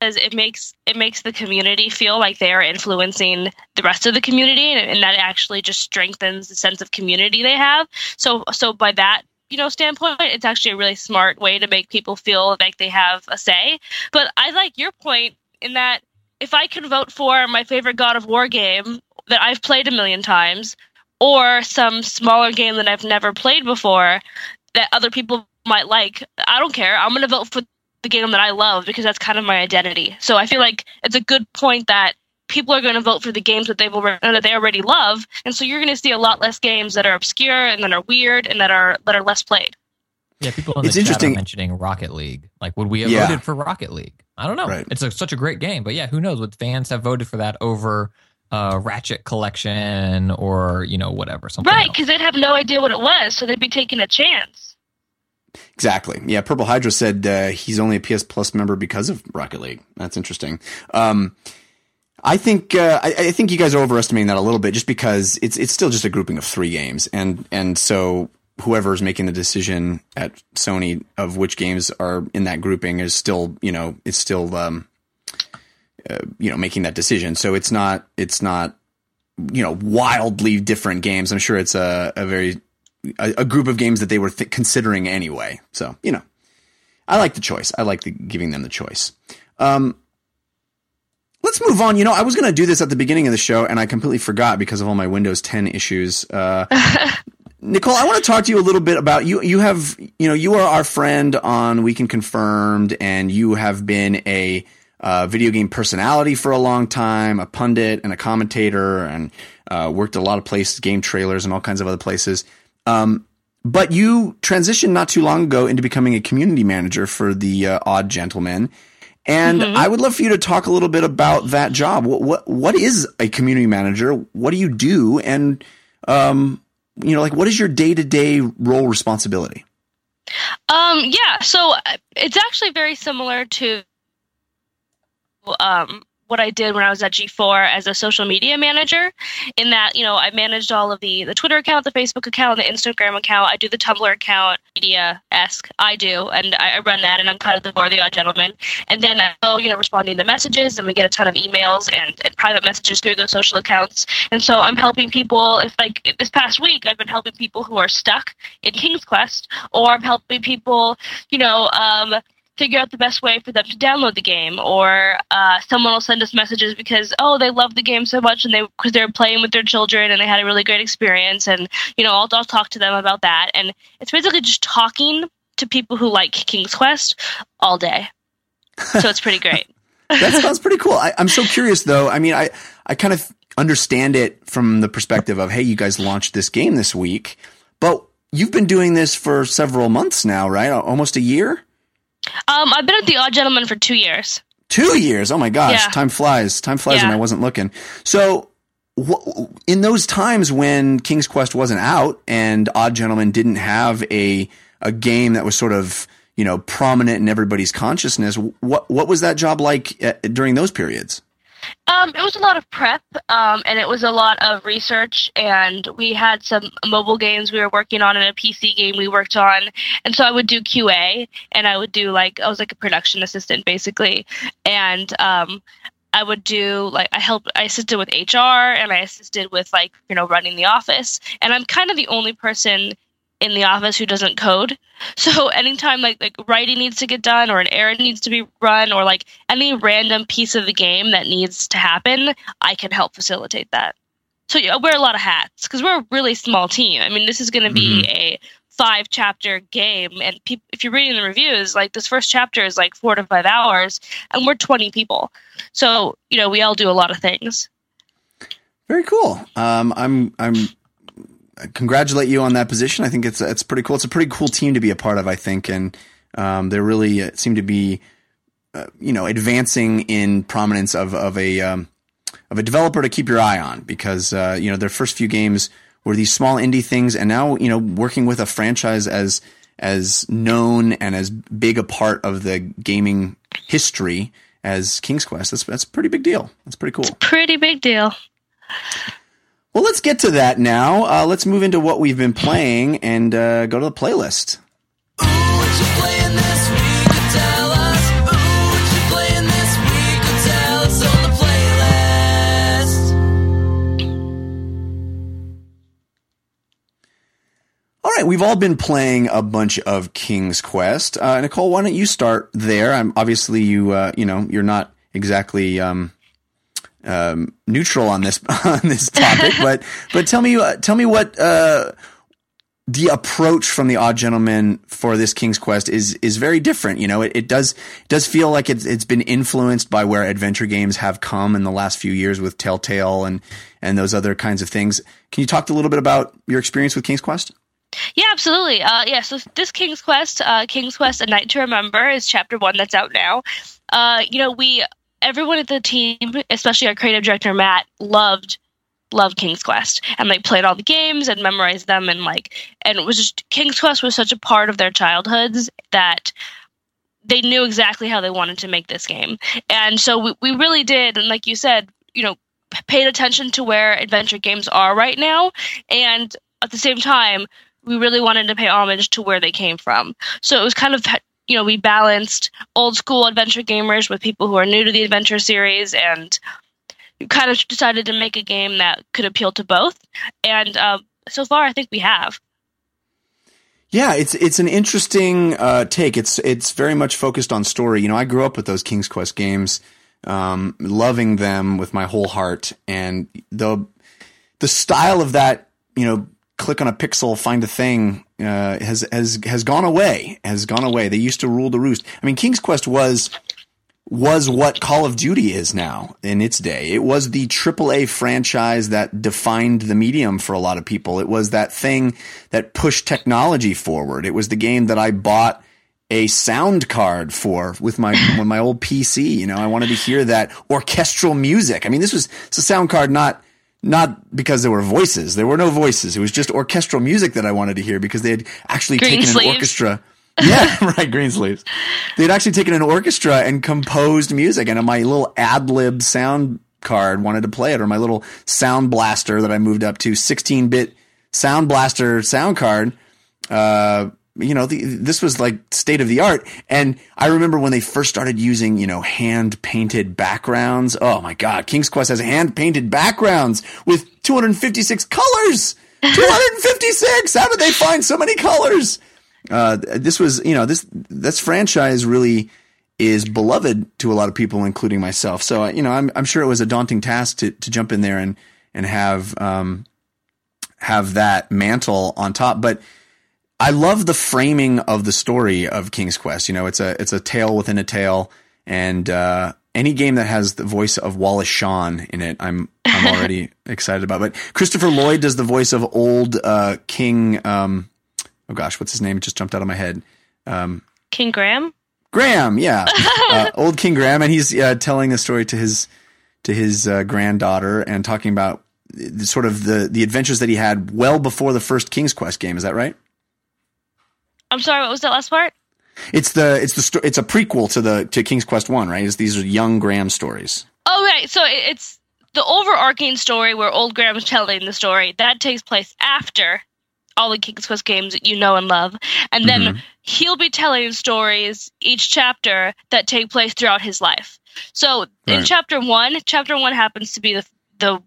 because it makes it makes the community feel like they are influencing the rest of the community and, and that actually just strengthens the sense of community they have so so by that you know standpoint it's actually a really smart way to make people feel like they have a say but i like your point in that if i can vote for my favorite god of war game that i've played a million times or some smaller game that i've never played before that other people might like i don't care. I'm going to vote for the game that i love because that's kind of my identity. So i feel like it's a good point that people are going to vote for the games that they've already, that they already love, and so you're going to see a lot less games that are obscure and that are weird and that are that are less played. Yeah, people in the It's chat interesting- are mentioning Rocket League. Like, would we have Yeah. voted for Rocket League? I don't know. Right. It's a, such a great game, but yeah, who knows? Would fans have voted for that over uh, Ratchet Collection or you know whatever something? Right, because they'd have no idea what it was, so they'd be taking a chance. Exactly. Yeah, Purple Hydra said uh, he's only a PS Plus member because of Rocket League. That's interesting. Um, I think uh, I, I think you guys are overestimating that a little bit, just because it's it's still just a grouping of three games, and and so whoever's making the decision at Sony of which games are in that grouping is still you know it's still um, uh, you know making that decision. So it's not it's not you know wildly different games. I'm sure it's a a very a, a group of games that they were th- considering anyway. So you know, I like the choice. I like the, giving them the choice. Um, let's move on. You know, I was going to do this at the beginning of the show, and I completely forgot because of all my Windows 10 issues. Uh, Nikole, I want to talk to you a little bit about you. You have, you know, you are our friend on Weekend Confirmed, and you have been a uh, video game personality for a long time, a pundit and a commentator, and uh, worked a lot of places, GameTrailers, and all kinds of other places. Um, but you transitioned not too long ago into becoming a community manager for the uh, Odd Gentlemen. And I would love for you to talk a little bit about that job. What what what is a community manager? What do you do? And um, you know, like what is your day to day role responsibility? Um, yeah, so it's actually very similar to um, what I did when I was at G4 as a social media manager. In that, you know, I managed all of the the Twitter account, the Facebook account, the Instagram account. I do the Tumblr account, media esque. I do, and I, run that, and I'm kind of the more the Odd Gentlemen. And then I go, you know, responding to messages, and we get a ton of emails and, and private messages through those social accounts. And so I'm helping people. If like this past week, I've been helping people who are stuck in King's Quest, or I'm helping people, you know, um, figure out the best way for them to download the game or uh, someone will send us messages because oh they love the game so much and they because they're playing with their children and they had a really great experience and you know I'll, I'll talk to them about that and it's basically just talking to people who like king's quest all day so it's pretty great that sounds pretty cool. I, I'm so curious though. I mean, I, I kind of understand it from the perspective of, hey, you guys launched this game this week, but you've been doing this for several months now, right? Almost a year? Um, i've been at the Odd Gentlemen for two years Two years. Oh my gosh. Yeah. Time flies. Time flies when Yeah. I wasn't looking. So, wh- in those times when King's Quest wasn't out and Odd Gentlemen didn't have a, a game that was sort of, you know, prominent in everybody's consciousness, what, what was that job like uh during those periods? Um, it was a lot of prep, um, and it was a lot of research. And we had some mobile games we were working on, and a PC game we worked on. And so I would do QA, and I would do like I was like a production assistant basically, and um, I would do like I helped I assisted with HR, and I assisted with like you know running the office. And I'm kind of the only person in the office who doesn't code. So anytime like like writing needs to get done or an errand needs to be run or like any random piece of the game that needs to happen, I can help facilitate that. So yeah, I wear a lot of hats because we're a really small team. I mean, this is going to be a five chapter game, and peop if you're reading the reviews, like this first chapter is like four to five hours, and we're 20 people. So you know, we all do a lot of things. Very cool. Um, I'm I'm congratulate you on that position. I think it's it's pretty cool. It's a pretty cool team to be a part of. I think, and um, they really uh, seem to be, uh, you know, advancing in prominence of of a um, of a developer to keep your eye on because uh, you know their first few games were these small indie things, and now you know working with a franchise as as known and as big a part of the gaming history as King's Quest. That's that's a pretty big deal. That's pretty cool. Pretty big deal. Well, let's get to that now. Uh, let's move into what we've been playing and uh, go to the playlist. All right, we've all been playing a bunch of King's Quest. Uh, Nikole, why don't you start there? I'm obviously you, uh, you know, you're not exactly um, um, neutral on this on this topic, but but tell me uh, tell me what uh, the approach from the Odd Gentlemen for this King's Quest is is very different. You know, it, it does it does feel like it's it's been influenced by where adventure games have come in the last few years with Telltale and and those other kinds of things. Can you talk a little bit about your experience with King's Quest? Yeah, absolutely. Uh, yeah, so this King's Quest, uh, King's Quest: A Night to Remember, is chapter one that's out now. Uh, you know, we everyone at the team, especially our creative director Matt, loved loved King's Quest and like played all the games and memorized them and like and it was just King's Quest was such a part of their childhoods that they knew exactly how they wanted to make this game. And so we, we really did and like you said, you know, paid attention to where adventure games are right now and at the same time we really wanted to pay homage to where they came from. So it was kind of you know we balanced old school adventure gamers with people who are new to the adventure series and kind of decided to make a game that could appeal to both and uh, so far i think we have yeah, it's it's an interesting uh, take. It's it's very much focused on story. You know, I grew up with those King's Quest games, um, loving them with my whole heart, and the the style of that, you know, click on a pixel, find a thing, uh, has has has gone away. Has gone away. They used to rule the roost. I mean, King's Quest was was what Call of Duty is now in its day. It was the AAA franchise that defined the medium for a lot of people. It was that thing that pushed technology forward. It was the game that I bought a sound card for with my with my old PC. You know, I wanted to hear that orchestral music. I mean, this was it's a sound card not not because there were voices. There were no voices. It was just orchestral music that I wanted to hear because they had actually Green taken sleeves. an orchestra. yeah, right. Green sleeves. They'd actually taken an orchestra and composed music, and my little AdLib sound card wanted to play it, or my little sound blaster that I moved up to 16 bit sound blaster sound card. Uh, you know, the, this was like state of the art. And I remember when they first started using, you know, hand painted backgrounds. Oh my God. King's Quest has hand painted backgrounds with 256 colors. 256. How did they find so many colors? Uh, this was, you know, this, this franchise really is beloved to a lot of people, including myself. So, uh, you know, I'm, I'm sure it was a daunting task to, to jump in there and, and have, um, have that mantle on top. But, I love the framing of the story of King's Quest. You know, it's a it's a tale within a tale, and uh, any game that has the voice of Wallace Shawn in it, I'm I'm already excited about. But Christopher Lloyd does the voice of old uh, King. Um, oh gosh, what's his name? It just jumped out of my head. Um, king graham Graham, yeah, uh, old King Graham, and he's uh, telling the story to his to his uh, granddaughter and talking about sort of the the adventures that he had well before the first King's Quest game. Is that right? I'm sorry what was that last part It's the it's the it's a prequel to the to King's Quest One, right? It's, these are young Graham stories. Oh, right. So it's the overarching story where Old Graham's telling the story. That takes place after all the King's Quest games that you know and love. And then Mhm. he'll be telling stories each chapter that take place throughout his life. So in chapter one, chapter one happens to be the, the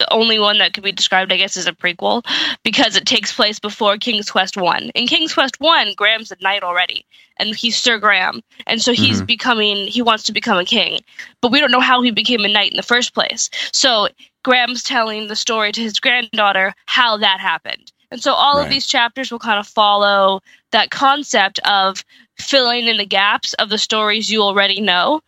the only one that could be described, I guess, as a prequel because it takes place before King's Quest One. In King's Quest One, Graham's a knight already, and he's Sir Graham, and so he's Mhm. becoming he wants to become a king, but we don't know how he became a knight in the first place. So Graham's telling the story to his granddaughter how that happened, and so all Right. of these chapters will kind of follow that concept of filling in the gaps of the stories you already know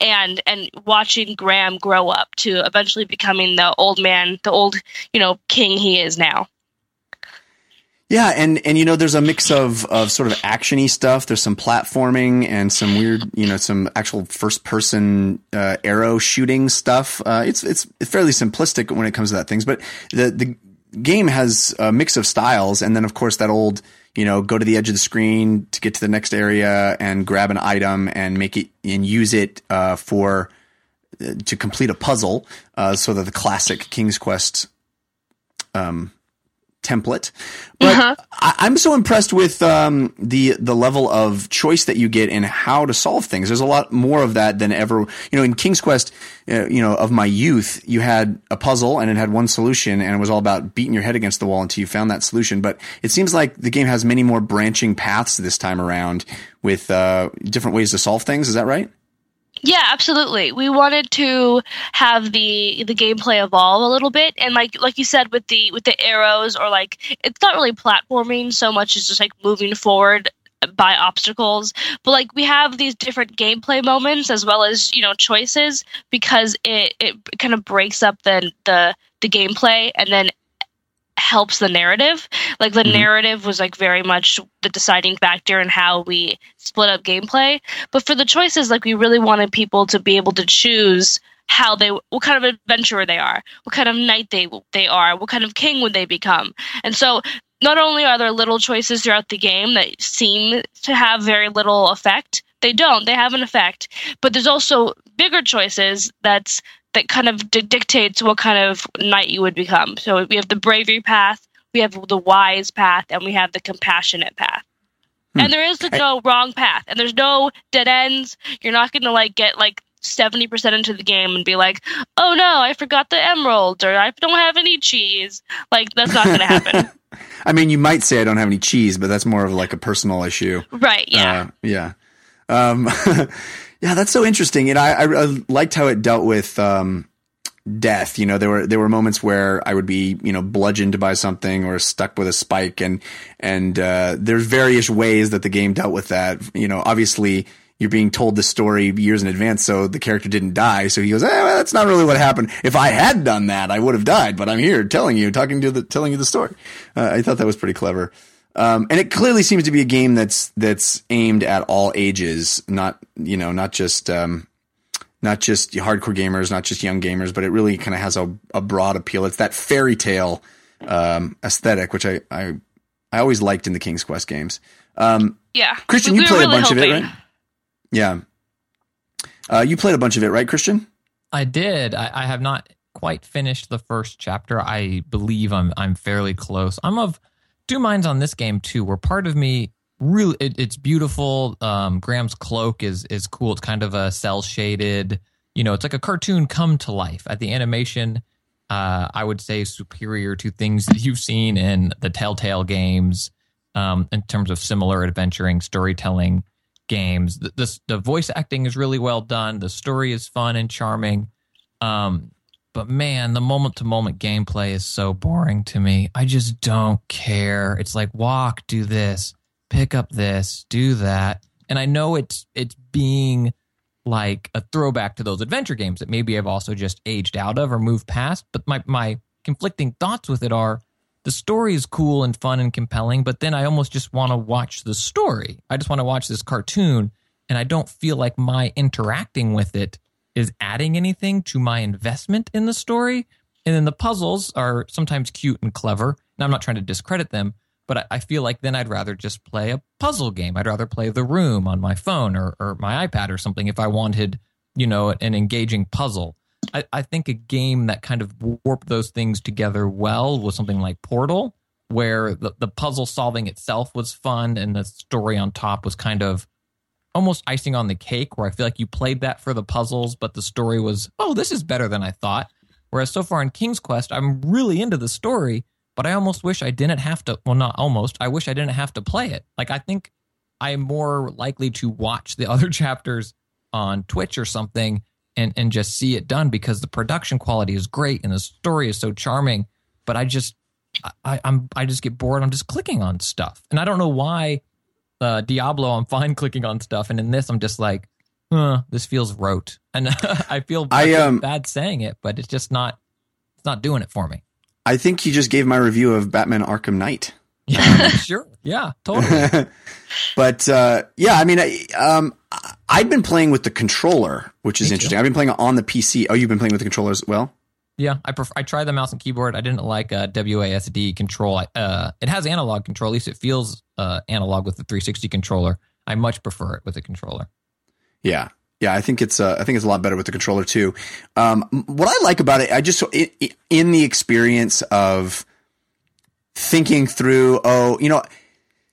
and and watching Graham grow up to eventually becoming the old man, the old you know king he is now. Yeah, and and you know, there's a mix of of sort of actiony stuff. There's some platforming and some weird, you know, some actual first person uh, arrow shooting stuff. Uh, it's it's fairly simplistic when it comes to that things, but the the game has a mix of styles, and then of course that old, you know, go to the edge of the screen to get to the next area and grab an item and make it and use it uh, for uh, to complete a puzzle. Uh, so that the classic King's Quest um, template. But Uh-huh. I, I'm so impressed with um, the the level of choice that you get in how to solve things. There's a lot more of that than ever. You know, in King's Quest, uh, you know, of my youth, you had a puzzle and it had one solution, and it was all about beating your head against the wall until you found that solution. But it seems like the game has many more branching paths this time around with uh, different ways to solve things. Is that right? Yeah, absolutely. We wanted to have the the gameplay evolve a little bit, and like like you said with the with the arrows, or like it's not really platforming so much as just like moving forward by obstacles. But like we have these different gameplay moments as well as you know choices because it it kind of breaks up the the the gameplay and then helps the narrative. Like the Mhm. narrative was like very much the deciding factor in how we split up gameplay. But for the choices, like we really wanted people to be able to choose how they what kind of adventurer they are, what kind of knight they they are, what kind of king would they become. And so not only are there little choices throughout the game that seem to have very little effect, they don't. They have an effect. But there's also bigger choices that's that kind of di- dictates what kind of knight you would become. So we have the bravery path, we have the wise path, and we have the compassionate path. Hmm. And there is no wrong path, and there's no dead ends. You're not going to like get like 70% into the game and be like, "Oh no, I forgot the emerald," or "I don't have any cheese." Like that's not going to happen. I mean, you might say I don't have any cheese, but that's more of like a personal issue. right? Yeah. Uh, yeah. Um, yeah, that's so interesting. And I, I, liked how it dealt with, um, death. You know, there were, there were moments where I would be, you know, bludgeoned by something or stuck with a spike and, and, uh, there's various ways that the game dealt with that. You know, obviously you're being told the story years in advance. So the character didn't die. So he goes, eh, well, that's not really what happened. If I had done that, I would have died, but I'm here telling you, talking to the, telling you the story. Uh, I thought that was pretty clever. Um, and it clearly seems to be a game that's that's aimed at all ages, not you know, not just um, not just hardcore gamers, not just young gamers, but it really kind of has a, a broad appeal. It's that fairy tale um, aesthetic, which I, I I always liked in the King's Quest games. Um, yeah. Christian, We- you we were played a really bunch of it, right? Yeah, uh, you played a bunch of it, right, Christian? I did. I, I have not quite finished the first chapter. I believe I'm I'm fairly close. I'm of two minds on this game too. Where part of me really it, it's beautiful. Um, Graham's cloak is is cool. It's kind of a cell shaded. You know, it's like a cartoon come to life. At the animation, uh, I would say superior to things that you've seen in the Telltale games. Um, in terms of similar adventuring storytelling games, the, the the voice acting is really well done. The story is fun and charming. Um, but man, the moment to moment gameplay is so boring to me. I just don't care. It's like walk, do this, pick up this, do that. And I know it's it's being like a throwback to those adventure games that maybe I've also just aged out of or moved past. But my my conflicting thoughts with it are the story is cool and fun and compelling, but then I almost just want to watch the story. I just want to watch this cartoon, and I don't feel like my interacting with it is adding anything to my investment in the story. And then the puzzles are sometimes cute and clever. And I'm not trying to discredit them, but I, I feel like then I'd rather just play a puzzle game. I'd rather play The Room on my phone or, or my iPad or something if I wanted, you know, an engaging puzzle. I, I think a game that kind of warped those things together well was something like Portal, where the, the puzzle solving itself was fun and the story on top was kind of almost icing on the cake, where I feel like you played that for the puzzles, but the story was, oh, this is better than I thought. Whereas so far in King's Quest, I'm really into the story, but I almost wish I didn't have to. Well, not almost. I wish I didn't have to play it. Like, I think I'm more likely to watch the other chapters on Twitch or something and, and just see it done because the production quality is great and the story is so charming. But I just, I, I'm, I just get bored. I'm just clicking on stuff. And I don't know why uh, Diablo, I'm fine clicking on stuff. And in this, I'm just like, huh, this feels rote. And I feel, I um, bad saying it, but it's just not, it's not doing it for me. I think you just gave my review of Batman Arkham Knight. Yeah, sure. Yeah, totally. but uh, yeah, I mean, I, um, I've been playing with the controller, which is interesting. I've been playing on the PC. Oh, you've been playing with the controller as well. Yeah, I prefer, I tried the mouse and keyboard. I didn't like uh, WASD control. Uh, it has analog control. At least it feels uh, analog with the 360 controller. I much prefer it with a controller. Yeah. Yeah, I think it's uh, I think it's a lot better with the controller too. Um, what I like about it, I just so i i in the experience of thinking through, oh, you know,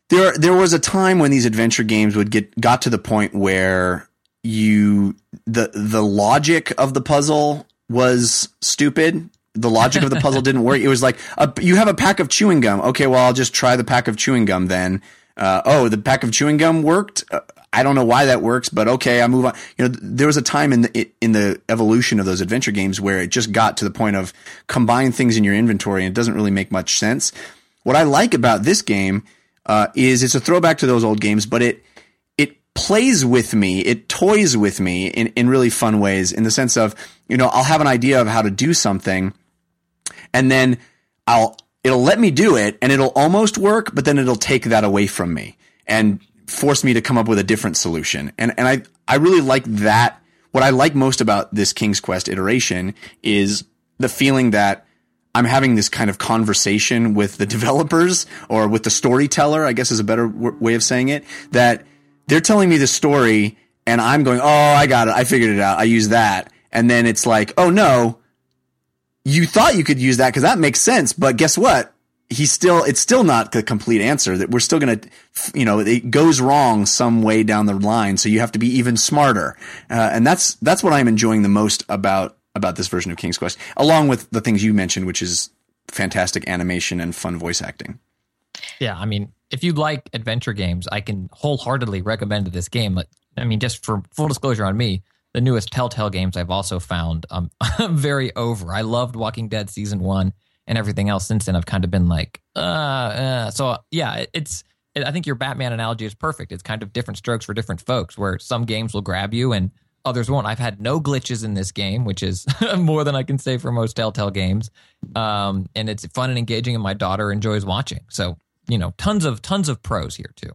there there was a time when these adventure games would get got to the point where you the the logic of the puzzle was stupid. The logic of the puzzle didn't work. It was like a, you have a pack of chewing gum. Okay, well I'll just try the pack of chewing gum then. Uh, oh, the pack of chewing gum worked. Uh, I don't know why that works, but okay, I move on. You know, there was a time in the in the evolution of those adventure games where it just got to the point of combine things in your inventory and it doesn't really make much sense. What I like about this game uh, is it's a throwback to those old games, but it it plays with me, it toys with me in in really fun ways. In the sense of, you know, I'll have an idea of how to do something, and then I'll it'll let me do it, and it'll almost work, but then it'll take that away from me and force me to come up with a different solution. And and I I really like that. What I like most about this King's Quest iteration is the feeling that I'm having this kind of conversation with the developers or with the storyteller, I guess is a better w- way of saying it, that they're telling me the story and I'm going, "Oh, I got it. I figured it out. I use that." And then it's like, "Oh no, you thought you could use that because that makes sense, but guess what? He's still it's still not the complete answer. That we're still going to, you know, it goes wrong some way down the line. So you have to be even smarter, uh, and that's that's what I'm enjoying the most about about this version of King's Quest, along with the things you mentioned, which is fantastic animation and fun voice acting. Yeah, I mean, if you like adventure games, I can wholeheartedly recommend this game. I mean, just for full disclosure on me, the newest Telltale games I've also found um, very over. I loved Walking Dead season one and everything else since then. I've kind of been like, uh, uh. so yeah, it's. I think your Batman analogy is perfect. It's kind of different strokes for different folks, where some games will grab you and others won't. I've had no glitches in this game, which is more than I can say for most Telltale games. Um, and it's fun and engaging, and my daughter enjoys watching. So you know, tons of tons of pros here too.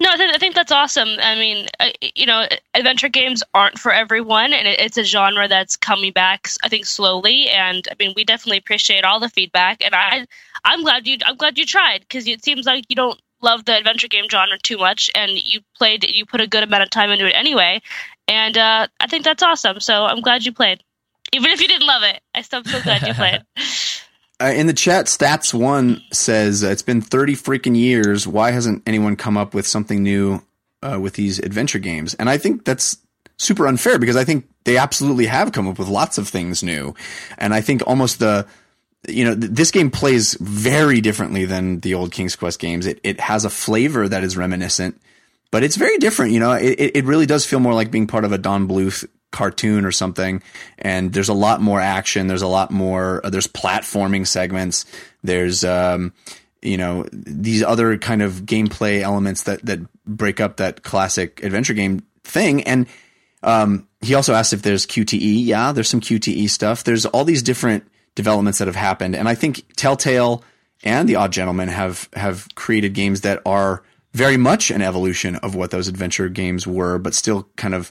No, I, th- I think that's awesome. I mean, uh, you know, adventure games aren't for everyone, and it, it's a genre that's coming back. I think slowly, and I mean, we definitely appreciate all the feedback. And I, I'm glad you, I'm glad you tried because it seems like you don't love the adventure game genre too much, and you played, you put a good amount of time into it anyway, and uh, I think that's awesome. So I'm glad you played, even if you didn't love it. I still so glad you played. Uh, in the chat, Stats One says uh, it's been 30 freaking years. Why hasn't anyone come up with something new uh, with these adventure games? And I think that's super unfair because I think they absolutely have come up with lots of things new. And I think almost the you know, th- this game plays very differently than the old King's Quest games. It it has a flavor that is reminiscent, but it's very different. You know, it it really does feel more like being part of a Don Bluth cartoon or something. And there's a lot more action. There's a lot more. Uh, there's platforming segments. There's um, you know, these other kind of gameplay elements that that break up that classic adventure game thing. And um, he also asked if there's QTE. Yeah, there's some QTE stuff. There's all these different developments that have happened. And I think Telltale and The Odd Gentlemen have have created games that are very much an evolution of what those adventure games were, but still kind of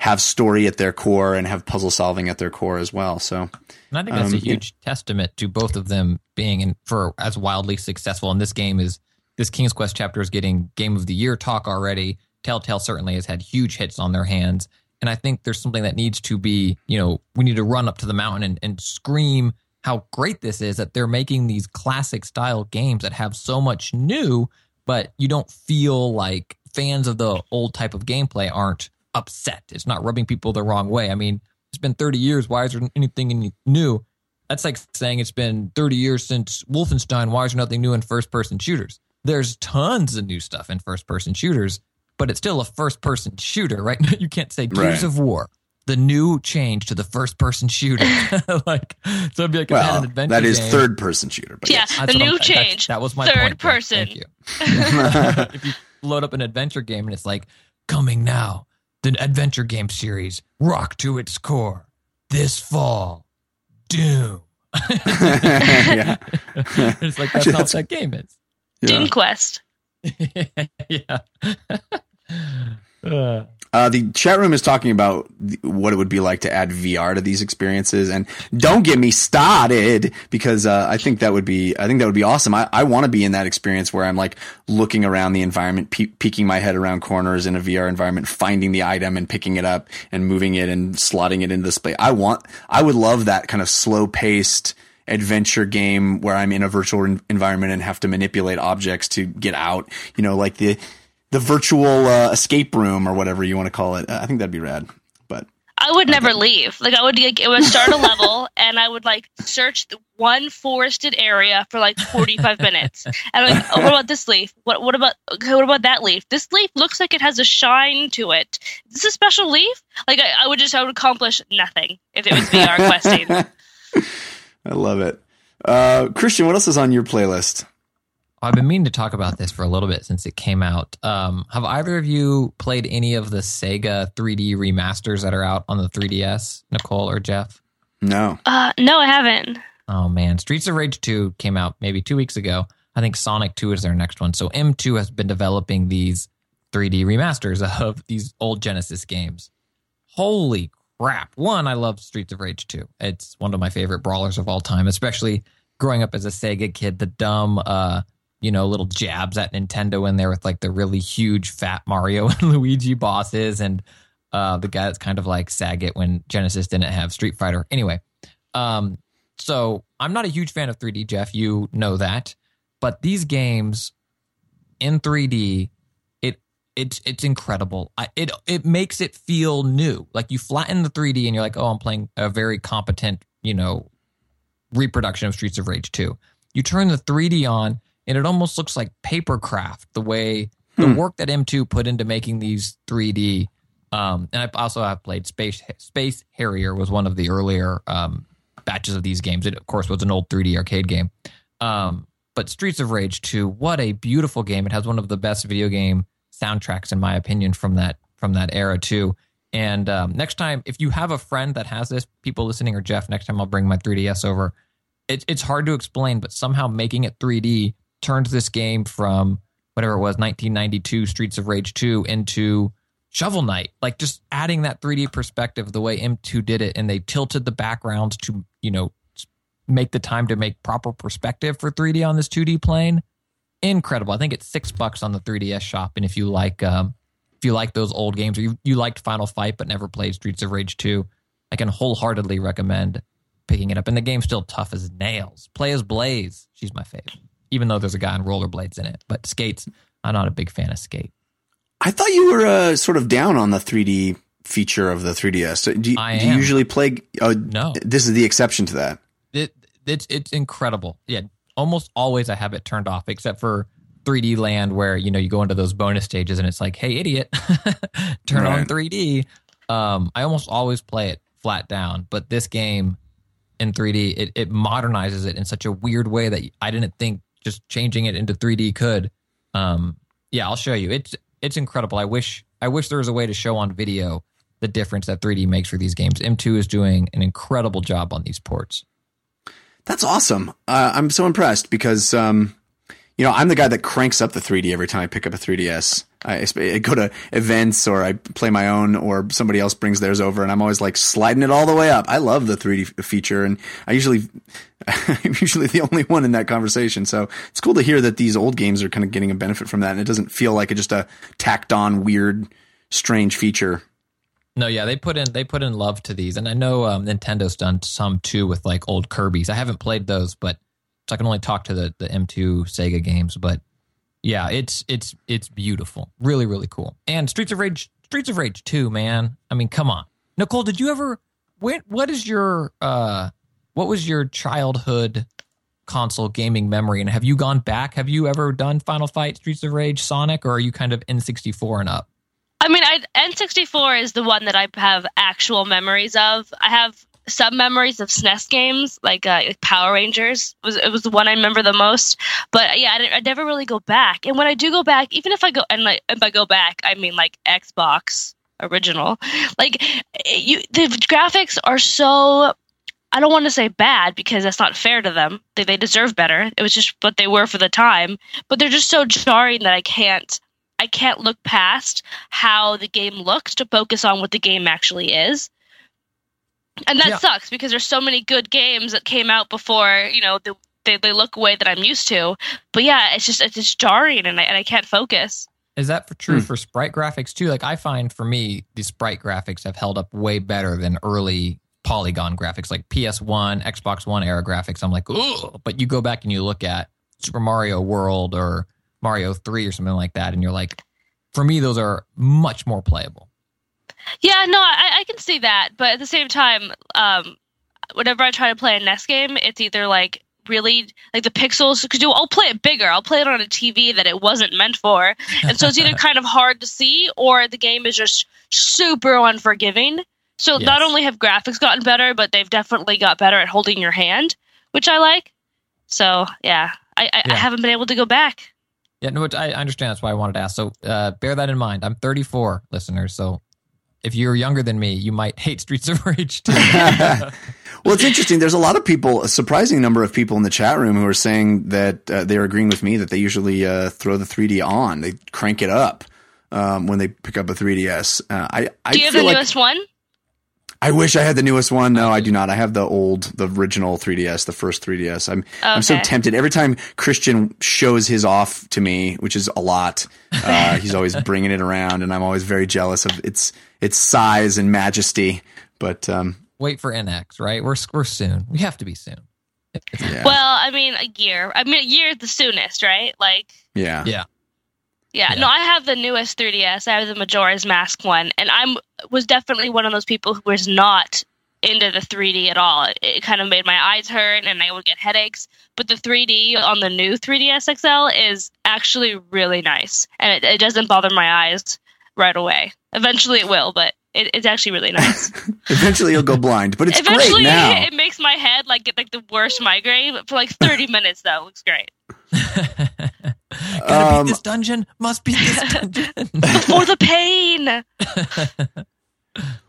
have story at their core and have puzzle solving at their core as well. So, and I think that's um, a huge yeah. testament to both of them being in, for as wildly successful. And this game is this King's Quest chapter is getting Game of the Year talk already. Telltale certainly has had huge hits on their hands. And I think there's something that needs to be, you know, we need to run up to the mountain and, and scream how great this is that they're making these classic style games that have so much new, but you don't feel like fans of the old type of gameplay aren't upset. It's not rubbing people the wrong way. I mean, it's been 30 years. Why is there anything new? That's like saying it's been 30 years since Wolfenstein. Why is there nothing new in first person shooters? There's tons of new stuff in first person shooters, but it's still a first person shooter, right? You can't say Gears right. of War the new change to the first person shooter. like so it'd be like well, an adventure. That is game. third person shooter. But yeah, yes. the new change. That was my third point, person. Thank you. if you load up an adventure game and it's like coming now, the adventure game series, rock to its core. This fall, Doom. yeah. it's like that's, how that game is. Yeah. Doom Quest. yeah. Uh. The chat room is talking about what it would be like to add VR to these experiences, and don't get me started because uh, I think that would be I think that would be awesome. I, I want to be in that experience where I'm like looking around the environment, pe- peeking my head around corners in a VR environment, finding the item and picking it up and moving it and slotting it into the space. I want I would love that kind of slow paced adventure game where I'm in a virtual en- environment and have to manipulate objects to get out. You know, like the the virtual uh, escape room or whatever you want to call it. I think that'd be rad. But I would never leave. Like I would like it would start a level and I would like search the one forested area for like 45 minutes. And I'm like, oh, what about this leaf? What what about okay, what about that leaf? This leaf looks like it has a shine to it. Is this a special leaf? Like I, I would just I would accomplish nothing if it was VR questing. I love it. Uh, Christian, what else is on your playlist? I've been meaning to talk about this for a little bit since it came out. Um, have either of you played any of the Sega 3D remasters that are out on the 3DS, Nikole or Jeff? No. Uh, no, I haven't. Oh man, Streets of Rage 2 came out maybe two weeks ago. I think Sonic 2 is their next one. So M2 has been developing these 3D remasters of these old Genesis games. Holy crap. One, I love Streets of Rage 2. It's one of my favorite brawlers of all time, especially growing up as a Sega kid. The dumb, uh, you know, little jabs at Nintendo in there with like the really huge fat Mario and Luigi bosses and uh, the guy that's kind of like Sagat when Genesis didn't have Street Fighter. Anyway, um, so I'm not a huge fan of 3D, Jeff. You know that, but these games in 3D, it it's it's incredible. I, it it makes it feel new. Like you flatten the 3D and you're like, oh, I'm playing a very competent, you know, reproduction of Streets of Rage 2. You turn the 3D on and it almost looks like papercraft the way the work that M2 put into making these 3D. Um, and I also have played Space Space Harrier was one of the earlier um, batches of these games. It of course was an old 3D arcade game. Um, but Streets of Rage 2, what a beautiful game! It has one of the best video game soundtracks in my opinion from that from that era too. And um, next time, if you have a friend that has this, people listening or Jeff, next time I'll bring my 3DS over. It, it's hard to explain, but somehow making it 3D turns this game from whatever it was, 1992 Streets of Rage 2 into Shovel Knight. Like just adding that 3D perspective the way M2 did it, and they tilted the backgrounds to you know make the time to make proper perspective for 3D on this 2D plane. Incredible. I think it's six bucks on the 3DS shop, and if you like um, if you like those old games or you, you liked Final Fight but never played Streets of Rage 2, I can wholeheartedly recommend picking it up. And the game's still tough as nails. Play as Blaze. She's my favorite. Even though there's a guy on rollerblades in it. But skates, I'm not a big fan of skate. I thought you were uh, sort of down on the 3D feature of the 3DS. Do you, I do you usually play? Oh, No. This is the exception to that. It, it's it's incredible. Yeah, almost always I have it turned off, except for 3D Land, where you know you go into those bonus stages and it's like, hey, idiot, turn on 3D. Um, I almost always play it flat down, but this game in 3D, it, it modernizes it in such a weird way that I didn't think just changing it into 3D could. Um, yeah, I'll show you. It's it's incredible. I wish I wish there was a way to show on video the difference that 3D makes for these games. M2 is doing an incredible job on these ports. That's awesome. Uh, I'm so impressed because, um, you know, I'm the guy that cranks up the 3D every time I pick up a 3DS. I, I go to events or I play my own or somebody else brings theirs over and I'm always like sliding it all the way up. I love the 3D feature and I usually, I'm usually the only one in that conversation. So it's cool to hear that these old games are kind of getting a benefit from that and it doesn't feel like a, just a tacked on weird, strange feature. No, yeah, they put in they put in love to these, and I know um, Nintendo's done some too with like old Kirby's. I haven't played those, but so I can only talk to the the M2 Sega games. But yeah, it's it's it's beautiful, really really cool. And Streets of Rage, Streets of Rage 2, man. I mean, come on, Nikole, did you ever? When, what is your uh, what was your childhood console gaming memory, and have you gone back? Have you ever done Final Fight, Streets of Rage, Sonic, or are you kind of N64 and up? I mean, I, N64 is the one that I have actual memories of. I have some memories of SNES games, like, uh, like Power Rangers. Was it was the one I remember the most. But yeah, I, I never really go back. And when I do go back, even if I go and like if I go back, I mean like Xbox original, like you the graphics are so. I don't want to say bad because that's not fair to them. They, they deserve better. It was just what they were for the time, but they're just so jarring that I can't I can't look past how the game looks to focus on what the game actually is. And that Yeah. sucks because there's so many good games that came out before, you know, the, they, they look a way that I'm used to. But yeah, it's just it's just jarring and I, and I can't focus. Is that for true Hmm. for sprite graphics too? Like I find for me, the sprite graphics have held up way better than early polygon graphics, like PS1, Xbox One era graphics. I'm like, oh, but you go back and you look at Super Mario World or Mario 3 or something like that, and you're like, for me, those are much more playable. Yeah, no, I, I can see that, but at the same time, um, whenever I try to play a NES game, it's either like really like the pixels because I'll play it bigger. I'll play it on a TV that it wasn't meant for, and so it's either kind of hard to see or the game is just super unforgiving. So Yes. not only have graphics gotten better, but they've definitely got better at holding your hand, which I like. So yeah, I, I, Yeah. I haven't been able to go back. Yeah, no, I I understand. That's why I wanted to ask. So uh, bear that in mind. I'm 34, listeners. So if you're younger than me, you might hate Streets of Rage 2. Well, it's interesting. There's a lot of people, a surprising number of people in the chat room who are saying that uh, they're agreeing with me that they usually uh, throw the 3D on. They crank it up um, when they pick up a 3DS. Uh, I, I Do you have feel the like newest one? I wish I had the newest one. No, I do not. I have the old, the original 3DS, the first 3DS. I'm I'm so tempted every time Christian shows his off to me, which is a lot. Uh, he's always bringing it around, and I'm always very jealous of its its size and majesty. But um, Wait for NX, right? We're we're soon. We have to be soon. yeah, Well, I mean, a year. I mean, a year the soonest, right? Like, yeah, Yeah. Yeah, Yeah. No, I have the newest 3DS. I have the Majora's Mask one, and I'm was definitely one of those people who was not into the 3D at all. It, it kind of made my eyes hurt, and I would get headaches. But the 3D on the new 3DS XL is actually really nice, and it, it doesn't bother my eyes right away. Eventually, it will, but it, it's actually really nice. Eventually, you'll go blind, but it's Eventually, great now. it makes my head like get like the worst migraine for like 30 minutes. Though it looks great. Gotta Um, beat this dungeon. Must beat this dungeon. For the pain.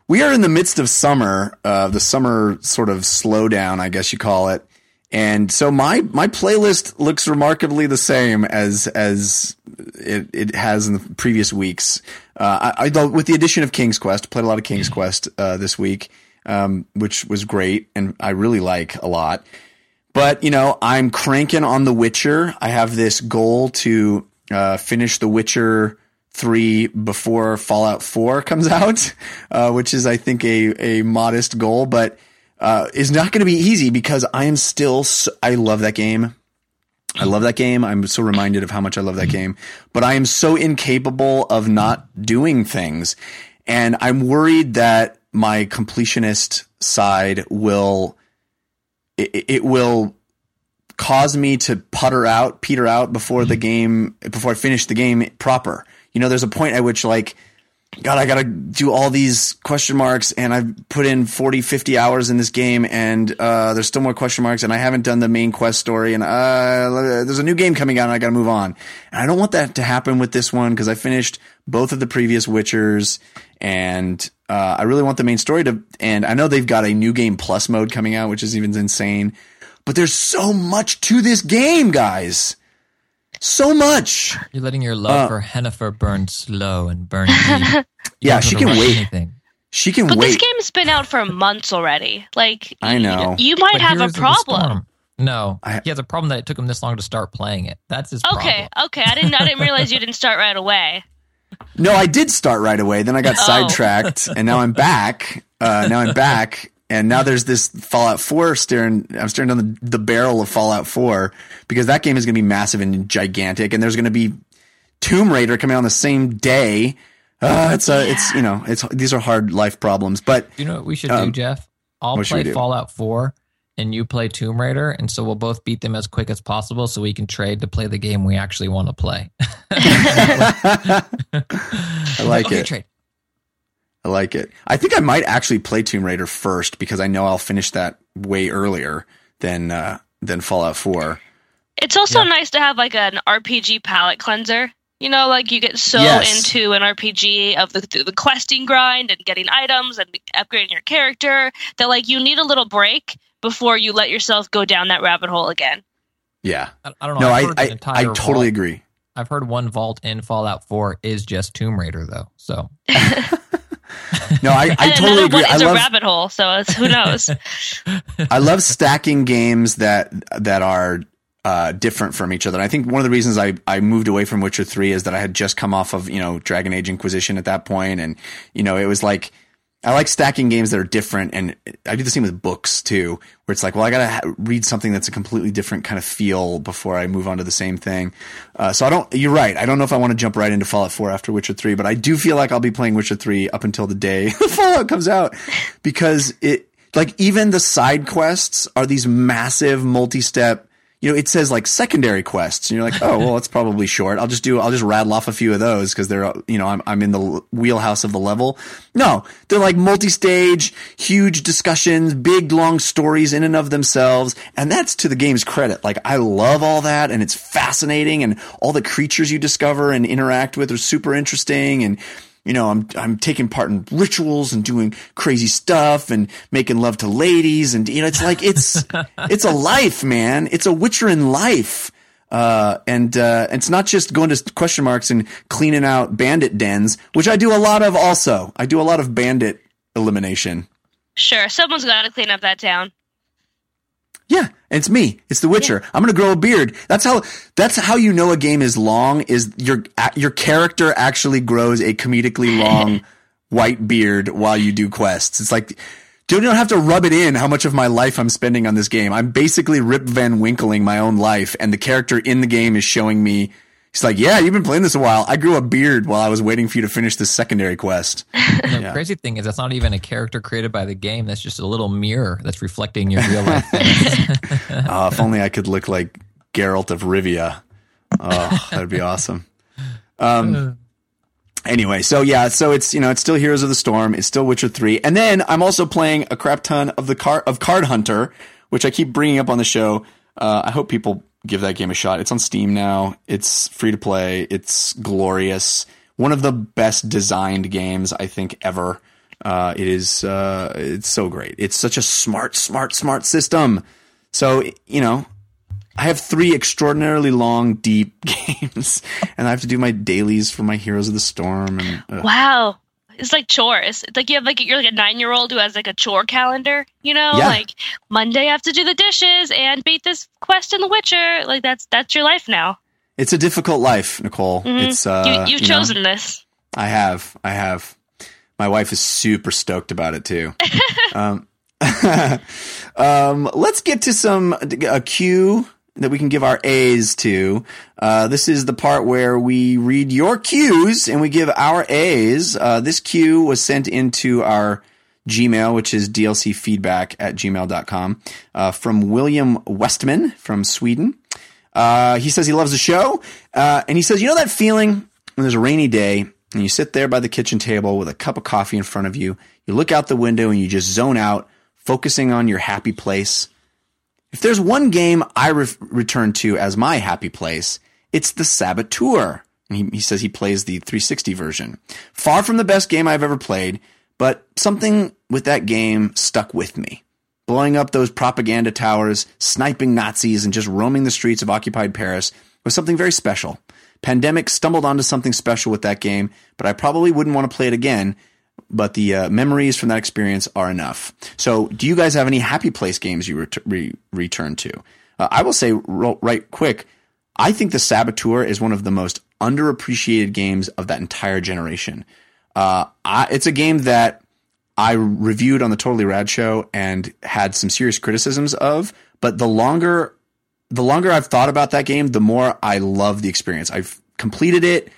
We are in the midst of summer, uh, the summer sort of slowdown, I guess you call it. And so my, my playlist looks remarkably the same as, as it, it has in the previous weeks. Uh, I, I, though with the addition of King's Quest, played a lot of King's Quest, uh, this week, um, which was great and I really like a lot. But, you know, I'm cranking on The Witcher. I have this goal to, uh, finish The Witcher, three before Fallout Four comes out, uh, which is I think a a modest goal, but uh, is not going to be easy because I am still so, I love that game. I love that game. I'm so reminded of how much I love that game, but I am so incapable of not doing things, and I'm worried that my completionist side will it, it will cause me to putter out, peter out before the game, before I finish the game proper. You know, there's a point at which like, God, I gotta do all these question marks and I've put in 40, 50 hours in this game and, uh, there's still more question marks and I haven't done the main quest story and, uh, there's a new game coming out and I gotta move on. And I don't want that to happen with this one because I finished both of the previous Witchers and, uh, I really want the main story to, and I know they've got a new game plus mode coming out, which is even insane. But there's so much to this game, guys. So much. You're letting your love Uh, for Yennefer burn slow and burn deep. Yeah, she can wait. Anything. She can But wait. this game's been out for months already. Like I know. you might But have a problem. No, I- he has a problem that it took him this long to start playing it. That's his problem. Okay, problem. okay. I didn't. I didn't realize you didn't start right away. No, I did start right away. Then I got Oh. sidetracked, and now I'm back. Uh, now I'm back, and now there's this Fallout 4 staring. I'm staring down the, the barrel of Fallout 4 because that game is going to be massive and gigantic, and there's going to be Tomb Raider coming out on the same day. Uh, it's a, it's you know, it's these are hard life problems, but You know what we should Um, do, Jeff? I'll what should we play? Fallout 4 and you play Tomb Raider, and so we'll both beat them as quick as possible so we can trade to play the game we actually want to play. I like okay, it. trade. I like it. I think I might actually play Tomb Raider first because I know I'll finish that way earlier than uh, than Fallout 4. It's also Yeah. nice to have like an RPG palate cleanser. You know, like you get so Yes. into an RPG of the the questing grind and getting items and upgrading your character that like you need a little break before you let yourself go down that rabbit hole again. Yeah. I, I don't know. No, I've I I, I totally vault- agree. I've heard one vault in Fallout 4 is just Tomb Raider, though. So No, I, I and totally agree. one I is a rabbit hole, so it's, who knows? I love stacking games that that are uh, different from each other. And I think one of the reasons I, I moved away from Witcher three is that I had just come off of you know Dragon Age Inquisition at that point, and you know it was like I like stacking games that are different, and I do the same with books too, where it's like, well, I gotta ha- read something that's a completely different kind of feel before I move on to the same thing. Uh, so I don't. You're right. I don't know if I want to jump right into Fallout 4 after Witcher 3, but I do feel like I'll be playing Witcher 3 up until the day Fallout comes out because it like even the side quests are these massive multi-step you know, it says like secondary quests, and you're like, oh, well, it's probably short. I'll just do, I'll just rattle off a few of those because they're, you know, I'm, I'm in the wheelhouse of the level. No, they're like multi-stage, huge discussions, big long stories in and of themselves, and that's to the game's credit. Like, I love all that, and it's fascinating, and all the creatures you discover and interact with are super interesting, and you know, I'm I'm taking part in rituals and doing crazy stuff and making love to ladies and you know, it's like it's it's a life, man. It's a Witcher in life. Uh, and uh, it's not just going to question marks and cleaning out bandit dens, which I do a lot of. Also, I do a lot of bandit elimination. Sure, someone's got to clean up that town. Yeah, it's me. It's The Witcher. I'm gonna grow a beard. That's how. That's how you know a game is long. Is your your character actually grows a comedically long white beard while you do quests? It's like. You don't have to rub it in how much of my life I'm spending on this game. I'm basically Rip Van Winkling my own life, and the character in the game is showing me He's like, yeah, you've been playing this a while. I grew a beard while I was waiting for you to finish this secondary quest. The yeah. crazy thing is, that's not even a character created by the game. That's just a little mirror that's reflecting your real life. uh, if only I could look like Geralt of Rivia. Oh, that'd be awesome. Um, anyway, so yeah, so it's you know it's still Heroes of the Storm, it's still Witcher three, and then I'm also playing a crap ton of the car of Card Hunter, which I keep bringing up on the show. Uh, I hope people give that game a shot. It's on Steam now. It's free to play. It's glorious. One of the best designed games I think ever. Uh, it is. Uh, it's so great. It's such a smart, smart, smart system. So you know, I have three extraordinarily long, deep games, and I have to do my dailies for my Heroes of the Storm. And uh, wow, it's like chores. It's like you have like you're like a nine year old who has like a chore calendar. You know, yeah. like Monday I have to do the dishes and beat this quest in The Witcher. Like that's that's your life now. It's a difficult life, Nikole. Mm-hmm. It's uh, you, have you chosen know, this. I have. I have. My wife is super stoked about it too. um, um, let's get to some a cue that we can give our A's to. Uh, this is the part where we read your cues and we give our A's. Uh, this cue was sent into our Gmail, which is dlcfeedback at gmail.com, uh, from William Westman from Sweden. Uh, he says he loves the show. Uh, and he says, you know that feeling when there's a rainy day and you sit there by the kitchen table with a cup of coffee in front of you, you look out the window and you just zone out, focusing on your happy place if there's one game I re- return to as my happy place, it's the Saboteur. He, he says he plays the 360 version. Far from the best game I've ever played, but something with that game stuck with me. Blowing up those propaganda towers, sniping Nazis, and just roaming the streets of occupied Paris was something very special. Pandemic stumbled onto something special with that game, but I probably wouldn't want to play it again but the uh, memories from that experience are enough. So, do you guys have any happy place games you ret- re- return to? Uh, I will say right quick, I think the Saboteur is one of the most underappreciated games of that entire generation. Uh, I, it's a game that I reviewed on the Totally Rad show and had some serious criticisms of, but the longer the longer I've thought about that game, the more I love the experience. I've completed it.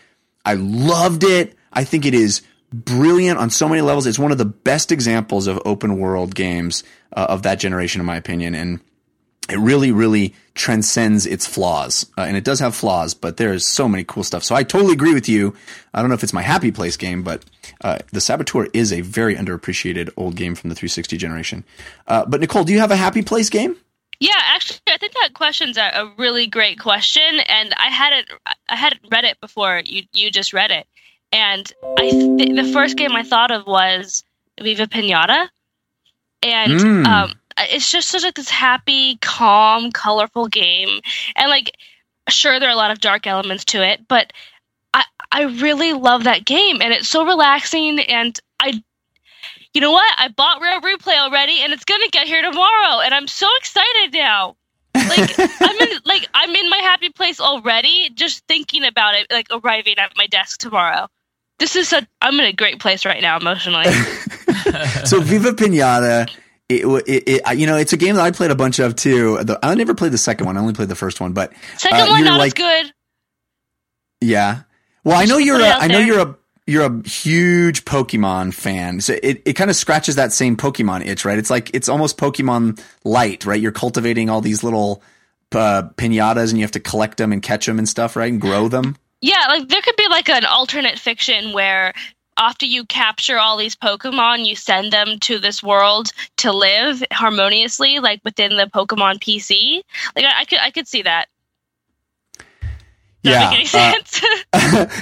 I loved it. I think it is brilliant on so many levels. It's one of the best examples of open world games uh, of that generation, in my opinion. And it really, really transcends its flaws. Uh, and it does have flaws, but there's so many cool stuff. So I totally agree with you. I don't know if it's my happy place game, but uh, the Saboteur is a very underappreciated old game from the 360 generation. Uh, but Nikole, do you have a happy place game? Yeah, actually, I think that question's a, a really great question, and I hadn't I hadn't read it before you you just read it. And I th- the first game I thought of was Viva Pinata, and mm. um, it's just such like this happy, calm, colorful game. And like, sure, there are a lot of dark elements to it, but I I really love that game, and it's so relaxing. And I, you know what? I bought Rare Replay already, and it's gonna get here tomorrow, and I'm so excited now. like I'm in like I'm in my happy place already, just thinking about it, like arriving at my desk tomorrow. This is such. I'm in a great place right now emotionally. so Viva Pinata, it, it, it, you know, it's a game that I played a bunch of too. The, I never played the second one. I only played the first one, but Second uh, one as like- good. yeah. Well, I know you're. A, I know there. you're a. You're a huge Pokemon fan, so it, it kind of scratches that same Pokemon itch, right? It's like it's almost Pokemon light, right? You're cultivating all these little uh, pinatas, and you have to collect them and catch them and stuff, right? And grow them. Yeah, like there could be like an alternate fiction where after you capture all these Pokemon, you send them to this world to live harmoniously, like within the Pokemon PC. Like I, I could, I could see that. Does that make any uh,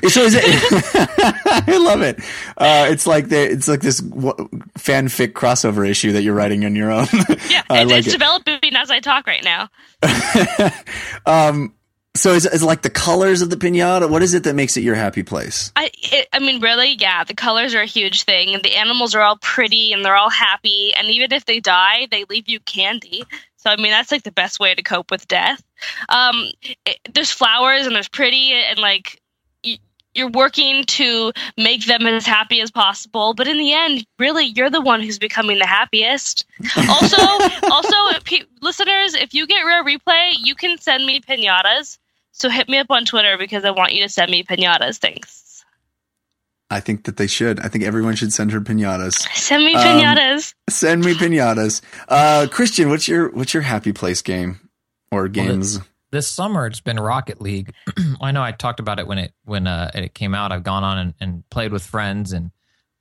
sense? so is it? I love it. Uh, it's like the, it's like this w- fanfic crossover issue that you're writing on your own. yeah, it, like it's it. developing as I talk right now. um, so is, is like the colors of the pinata? What is it that makes it your happy place? I, it, I mean, really, yeah. The colors are a huge thing, and the animals are all pretty, and they're all happy. And even if they die, they leave you candy. So I mean, that's like the best way to cope with death. Um, it, there's flowers, and there's pretty, and like y- you're working to make them as happy as possible. But in the end, really, you're the one who's becoming the happiest. Also, also, pe- listeners, if you get rare replay, you can send me pinatas. So hit me up on Twitter because I want you to send me pinatas. Thanks. I think that they should. I think everyone should send her pinatas. Send me Um, pinatas. Send me pinatas. Uh, Christian, what's your what's your happy place game or games? this summer it's been Rocket League. I know I talked about it when it when uh, it came out. I've gone on and, and played with friends, and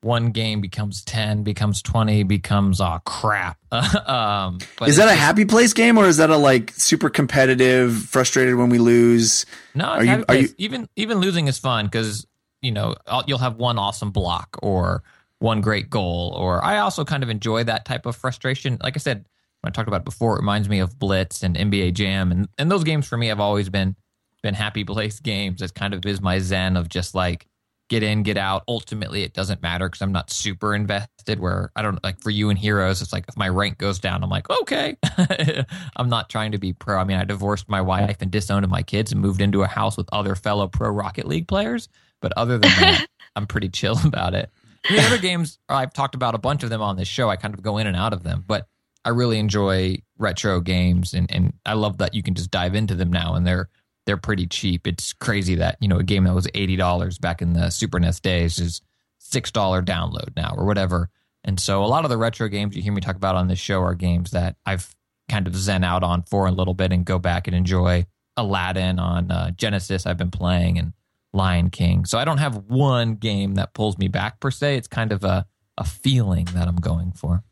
one game becomes ten, becomes twenty, becomes oh crap. um, is that a happy place game or is that a like super competitive, frustrated when we lose? No, Are you- are you- even even losing is fun because you know you'll have one awesome block or one great goal. Or I also kind of enjoy that type of frustration. Like I said, when I talked about it before, it reminds me of Blitz and NBA Jam, and and those games for me have always been been happy place games. It kind of is my zen of just like get in, get out. Ultimately, it doesn't matter because I'm not super invested. Where I don't like for you and Heroes, it's like if my rank goes down, I'm like okay. I'm not trying to be pro. I mean, I divorced my wife and disowned my kids and moved into a house with other fellow pro Rocket League players. But other than that, I'm pretty chill about it. The other games I've talked about a bunch of them on this show. I kind of go in and out of them, but I really enjoy retro games, and, and I love that you can just dive into them now, and they're they're pretty cheap. It's crazy that you know a game that was eighty dollars back in the Super NES days is six dollar download now or whatever. And so a lot of the retro games you hear me talk about on this show are games that I've kind of zen out on for a little bit and go back and enjoy. Aladdin on uh, Genesis I've been playing and Lion King. So I don't have one game that pulls me back per se. It's kind of a a feeling that I'm going for.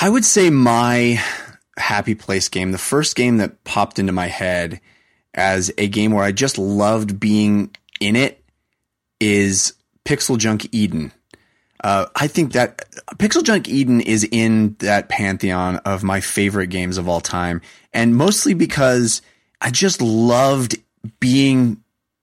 I would say my happy place game, the first game that popped into my head as a game where I just loved being in it is PixelJunk Eden. Uh, I think that PixelJunk Eden is in that pantheon of my favorite games of all time. And mostly because I just loved being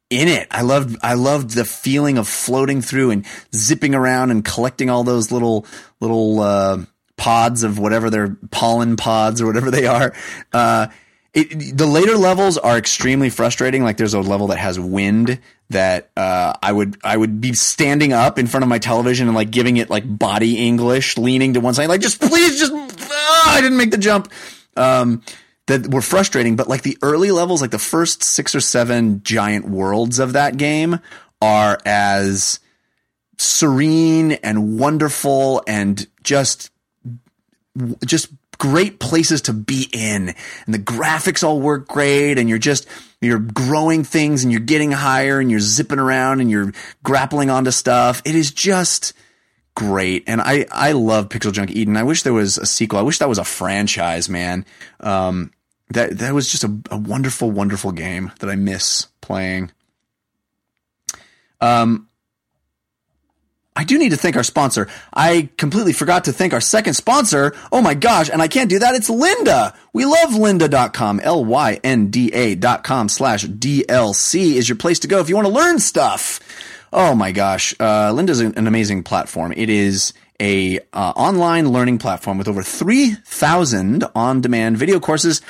in it. I loved I loved the feeling of floating through and zipping around and collecting all those little little uh, pods of whatever they're pollen pods or whatever they are. Uh, it, the later levels are extremely frustrating. Like there's a level that has wind that uh, I would I would be standing up in front of my television and like giving it like body English, leaning to one side, like just please just ah, I didn't make the jump. Um, that were frustrating, but like the early levels, like the first six or seven giant worlds of that game are as serene and wonderful and just just great places to be in. And the graphics all work great and you're just you're growing things and you're getting higher and you're zipping around and you're grappling onto stuff. It is just great. And i i love PixelJunk Eden. I wish there was a sequel. I wish that was a franchise man. Um that that was just a, a wonderful wonderful game that i miss playing. Um I do need to thank our sponsor. I completely forgot to thank our second sponsor. Oh my gosh, and I can't do that. It's lynda. We love lynda.com. L-Y-N-D-A dot com slash DLC is your place to go if you want to learn stuff. Oh my gosh. Uh, lynda's an, an amazing platform. It is a uh, online learning platform with over 3,000 on-demand video courses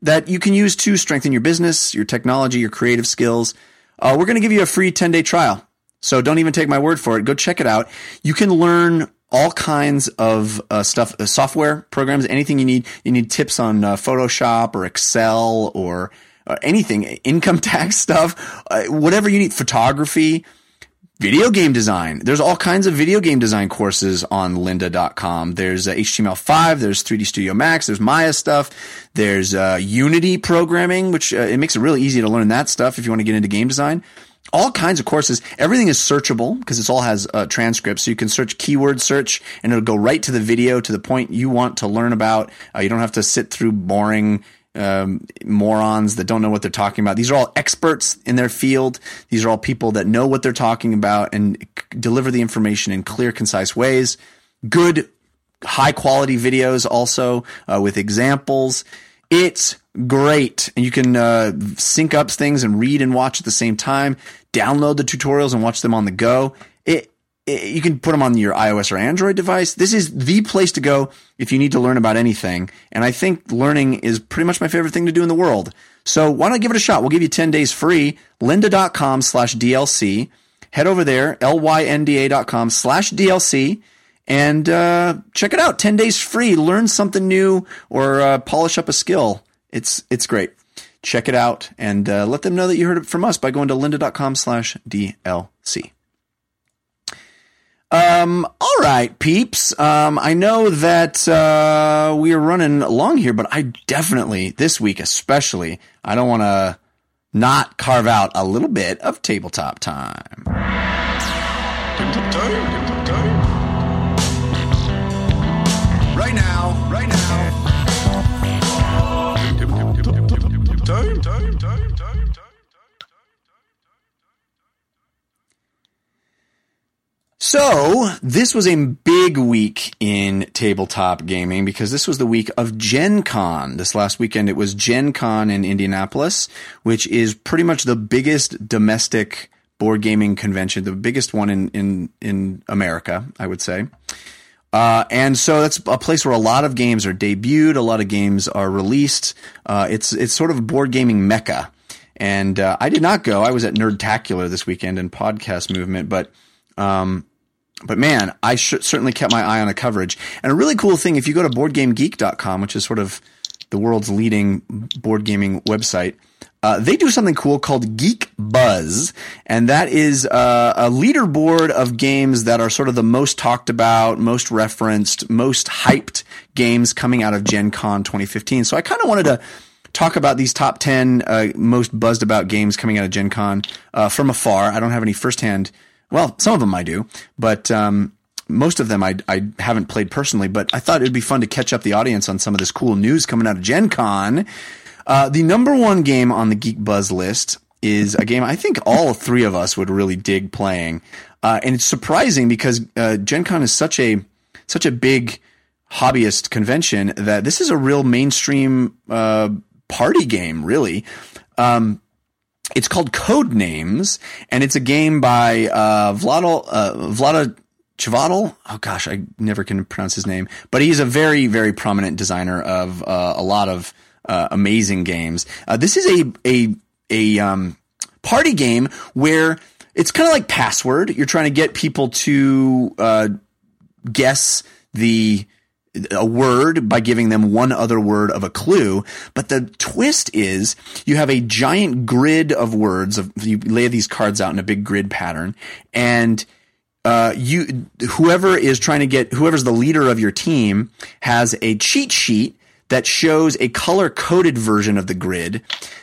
that you can use to strengthen your business, your technology, your creative skills. Uh, we're going to give you a free 10 day trial. So don't even take my word for it. Go check it out. You can learn all kinds of uh, stuff, uh, software programs, anything you need. You need tips on uh, Photoshop or Excel or uh, anything, income tax stuff, uh, whatever you need, photography, video game design. There's all kinds of video game design courses on lynda.com. There's uh, HTML5, there's 3D Studio Max, there's Maya stuff, there's uh, Unity programming, which uh, it makes it really easy to learn that stuff if you want to get into game design. All kinds of courses. Everything is searchable because it all has uh, transcripts. So you can search keyword search and it'll go right to the video to the point you want to learn about. Uh, you don't have to sit through boring um, morons that don't know what they're talking about. These are all experts in their field. These are all people that know what they're talking about and c- deliver the information in clear, concise ways. Good, high quality videos also uh, with examples. It's great. And you can uh, sync up things and read and watch at the same time. Download the tutorials and watch them on the go. It, it, you can put them on your iOS or Android device. This is the place to go if you need to learn about anything. And I think learning is pretty much my favorite thing to do in the world. So why not give it a shot? We'll give you 10 days free. Lynda.com slash DLC. Head over there, lynda.com slash DLC and uh, check it out. 10 days free. Learn something new or uh, polish up a skill. It's, it's great. Check it out and uh, let them know that you heard it from us by going to lynda.com slash DLC. Um, all right, peeps. Um, I know that uh, we are running long here, but I definitely this week, especially, I don't want to not carve out a little bit of tabletop time. Right now, right now. So, this was a big week in tabletop gaming because this was the week of Gen Con. This last weekend, it was Gen Con in Indianapolis, which is pretty much the biggest domestic board gaming convention, the biggest one in, in, in America, I would say. Uh, and so that's a place where a lot of games are debuted, a lot of games are released. Uh, it's, it's sort of a board gaming mecca. And, uh, I did not go. I was at Nerdtacular this weekend in podcast movement, but, um, but man, I sh- certainly kept my eye on the coverage. And a really cool thing, if you go to boardgamegeek.com, which is sort of the world's leading board gaming website, uh, they do something cool called Geek Buzz, and that is uh, a leaderboard of games that are sort of the most talked about, most referenced, most hyped games coming out of Gen Con 2015. So I kind of wanted to talk about these top 10 uh, most buzzed about games coming out of Gen Con uh, from afar. I don't have any firsthand well, some of them I do, but um, most of them I, I haven't played personally. But I thought it would be fun to catch up the audience on some of this cool news coming out of Gen Con. Uh, the number one game on the Geek Buzz list is a game I think all three of us would really dig playing, uh, and it's surprising because uh, Gen Con is such a such a big hobbyist convention that this is a real mainstream uh, party game, really. Um, it's called Codenames, and it's a game by uh, Vlado uh, Vlada Chvátil. Oh gosh, I never can pronounce his name, but he's a very very prominent designer of uh, a lot of uh, amazing games. Uh, this is a a a um, party game where it's kind of like Password. You're trying to get people to uh, guess the a word by giving them one other word of a clue. But the twist is you have a giant grid of words of, you lay these cards out in a big grid pattern and uh, you, whoever is trying to get, whoever's the leader of your team has a cheat sheet that shows a color coded version of the grid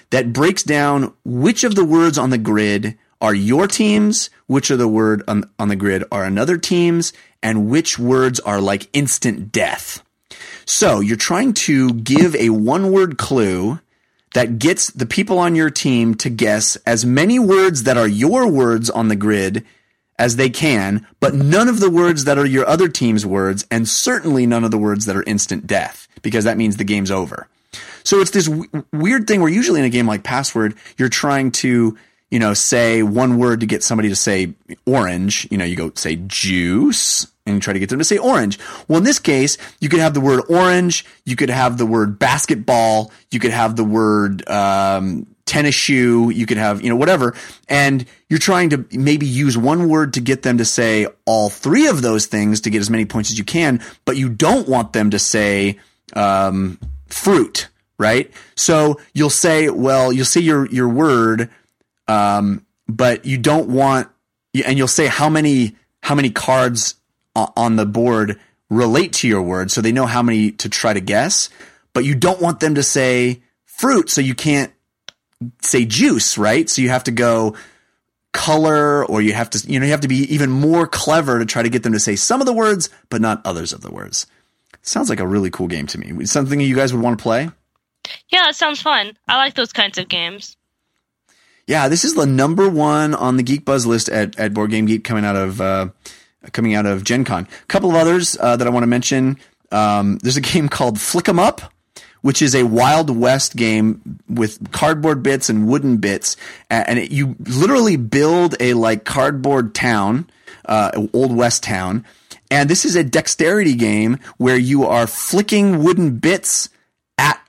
that breaks down which of the words on the grid are your teams, which of the word on, on the grid are another team's, and which words are like instant death. So you're trying to give a one word clue that gets the people on your team to guess as many words that are your words on the grid as they can, but none of the words that are your other team's words, and certainly none of the words that are instant death, because that means the game's over. So it's this w- weird thing where usually in a game like Password, you're trying to you know, say one word to get somebody to say orange, you know, you go say juice and try to get them to say orange. Well, in this case, you could have the word orange, you could have the word basketball, you could have the word um, tennis shoe, you could have, you know, whatever. And you're trying to maybe use one word to get them to say all three of those things to get as many points as you can, but you don't want them to say, um, fruit, right? So you'll say, well, you'll say your, your word, um, but you don't want, and you'll say how many, how many cards on the board relate to your word so they know how many to try to guess, but you don't want them to say fruit so you can't say juice, right? So you have to go color or you have to, you know, you have to be even more clever to try to get them to say some of the words, but not others of the words. Sounds like a really cool game to me. Something you guys would want to play? Yeah, that sounds fun. I like those kinds of games. Yeah, this is the number one on the Geek Buzz list at, at Board Game Geek coming out of uh, coming out of Gen Con. A couple of others uh, that I want to mention. Um, there's a game called Flick 'em Up, which is a Wild West game with cardboard bits and wooden bits, and it, you literally build a like cardboard town, uh, old west town. And this is a dexterity game where you are flicking wooden bits at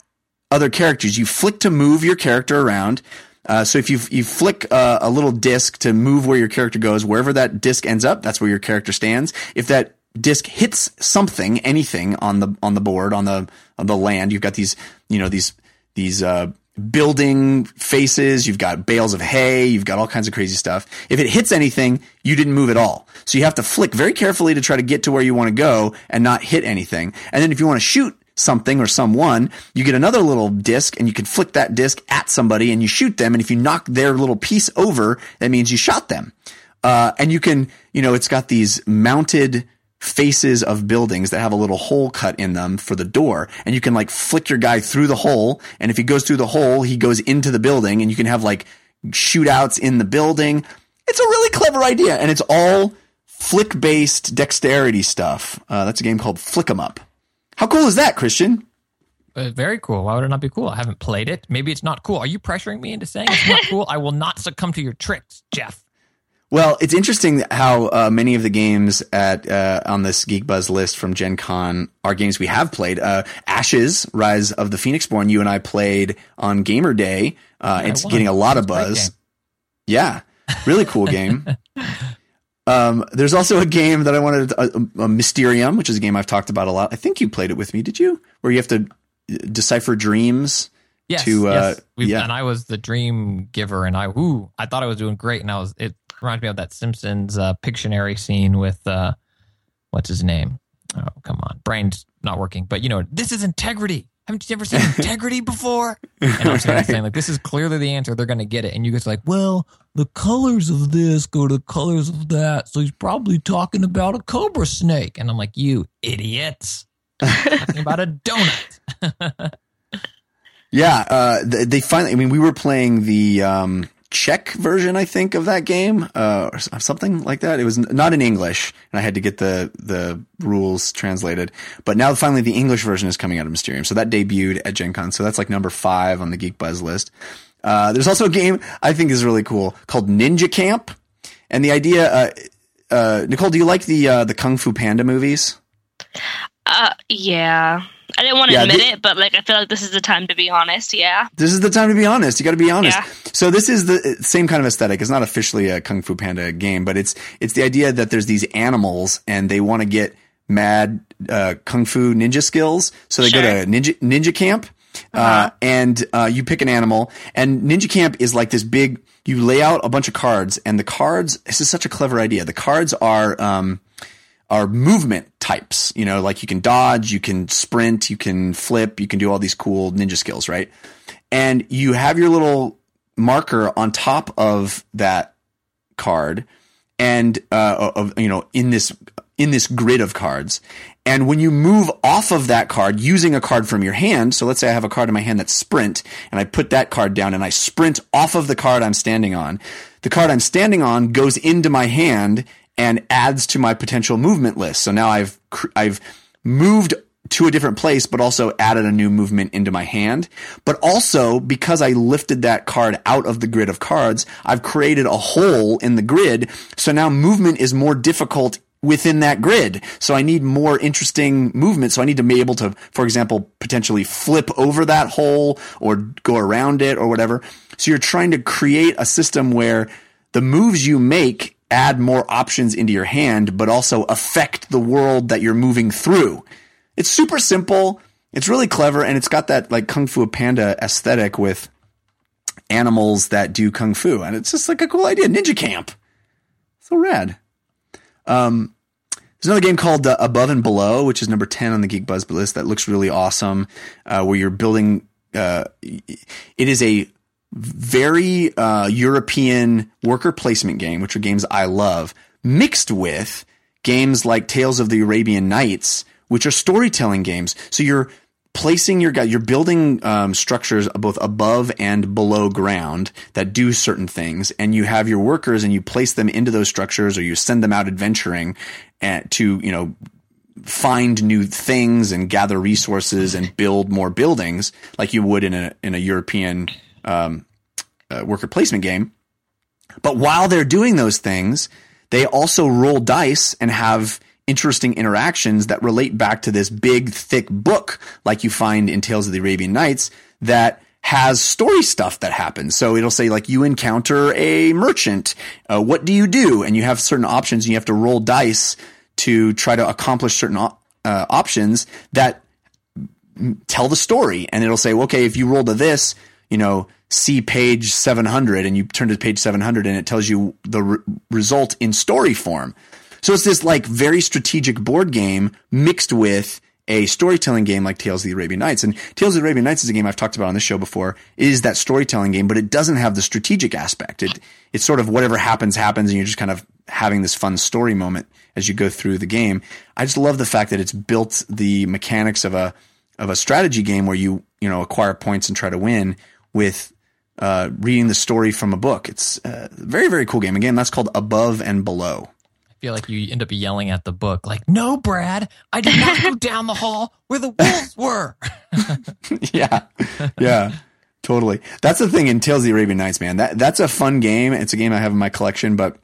other characters. You flick to move your character around. Uh, so if you you flick uh, a little disc to move where your character goes, wherever that disc ends up, that's where your character stands. If that disc hits something, anything on the on the board on the the land, you've got these you know these these uh, building faces. You've got bales of hay. You've got all kinds of crazy stuff. If it hits anything, you didn't move at all. So you have to flick very carefully to try to get to where you want to go and not hit anything. And then if you want to shoot something or someone, you get another little disc and you can flick that disc at somebody and you shoot them. And if you knock their little piece over, that means you shot them. Uh, and you can, you know, it's got these mounted faces of buildings that have a little hole cut in them for the door. And you can like flick your guy through the hole. And if he goes through the hole, he goes into the building and you can have like shootouts in the building. It's a really clever idea. And it's all flick based dexterity stuff. Uh, that's a game called Flick 'em Up. How cool is that, Christian? Uh, very cool. Why would it not be cool? I haven't played it. Maybe it's not cool. Are you pressuring me into saying it's not cool? I will not succumb to your tricks, Jeff. Well, it's interesting how uh, many of the games at uh, on this Geek Buzz list from Gen Con are games we have played. Uh, Ashes, Rise of the Phoenixborn, you and I played on Gamer Day. Uh, it's getting a lot of a buzz. Yeah, really cool game. Um, there's also a game that I wanted, to, uh, uh, Mysterium, which is a game I've talked about a lot. I think you played it with me, did you? Where you have to decipher dreams. Yes, To, uh, yes. Yeah. And I was the dream giver, and I ooh, I thought I was doing great, and I was. It reminds me of that Simpsons uh, Pictionary scene with uh, what's his name? Oh, come on, brain's not working. But you know, this is integrity. Haven't you ever seen integrity before? And I'm saying, saying like, this is clearly the answer. They're going to get it, and you guys are like, well, the colors of this go to the colors of that, so he's probably talking about a cobra snake. And I'm like, you idiots, talking about a donut. Yeah, uh, they finally. I mean, we were playing the um, Czech version, I think, of that game, uh, or something like that. It was not in English, and I had to get the the rules translated. But now, finally, the English version is coming out of Mysterium, so that debuted at Gen Con. So that's like number five on the Geek Buzz list. Uh, there's also a game I think is really cool called Ninja Camp, and the idea. Uh, uh, Nikole, do you like the uh, the Kung Fu Panda movies? Uh, yeah. I didn't want to Yeah, admit the- it, but like I feel like this is the time to be honest. Yeah. This is the time to be honest. You got to be honest. Yeah. So this is the same kind of aesthetic. It's not officially a Kung Fu Panda game, but it's it's the idea that there's these animals and they want to get mad uh, kung fu ninja skills. So they go to ninja ninja camp, uh, and uh, you pick an animal. And ninja camp is like this big. You lay out a bunch of cards, and the cards. This is such a clever idea. The cards are. Um, are movement types. You know, like you can dodge, you can sprint, you can flip, you can do all these cool ninja skills, right? And you have your little marker on top of that card and uh of you know in this in this grid of cards and when you move off of that card using a card from your hand so let's say i have a card in my hand that's sprint and i put that card down and i sprint off of the card i'm standing on the card i'm standing on goes into my hand and adds to my potential movement list so now i've i've moved to a different place, but also added a new movement into my hand. But also because I lifted that card out of the grid of cards, I've created a hole in the grid. So now movement is more difficult within that grid. So I need more interesting movement. So I need to be able to, for example, potentially flip over that hole or go around it or whatever. So you're trying to create a system where the moves you make add more options into your hand, but also affect the world that you're moving through. It's super simple. It's really clever and it's got that like Kung Fu Panda aesthetic with animals that do Kung Fu. And it's just like a cool idea. Ninja Camp. So rad. Um, there's another game called uh, Above and Below, which is number 10 on the Geek Buzz list that looks really awesome, uh, where you're building, uh, it is a very uh, European worker placement game, which are games I love, mixed with games like Tales of the Arabian Nights, which are storytelling games. So you're placing your guy, you're building um, structures both above and below ground that do certain things, and you have your workers and you place them into those structures, or you send them out adventuring and to you know find new things and gather resources and build more buildings like you would in a in a European um, uh, worker placement game. But while they're doing those things, they also roll dice and have interesting interactions that relate back to this big, thick book, like you find in Tales of the Arabian Nights, that has story stuff that happens. So it'll say like you encounter a merchant. Uh, what do you do? And you have certain options. And you have to roll dice to try to accomplish certain uh, options that tell the story. And it'll say, okay, if you roll to this, you know, see page 700 and you turn to page 700 and it tells you the re- result in story form. So it's this like very strategic board game mixed with a storytelling game like Tales of the Arabian Nights. And Tales of the Arabian Nights is a game I've talked about on this show before. It is that storytelling game, but it doesn't have the strategic aspect. It it's sort of whatever happens happens, and you're just kind of having this fun story moment as you go through the game. I just love the fact that it's built the mechanics of a of a strategy game where you you know acquire points and try to win with uh, reading the story from a book. It's a very very cool game. Again, that's called Above and Below. I feel like you end up yelling at the book, like, "No, Brad, I did not go down the hall where the wolves were." yeah, yeah, totally. That's the thing in Tales of the Arabian Nights, man. That that's a fun game. It's a game I have in my collection, but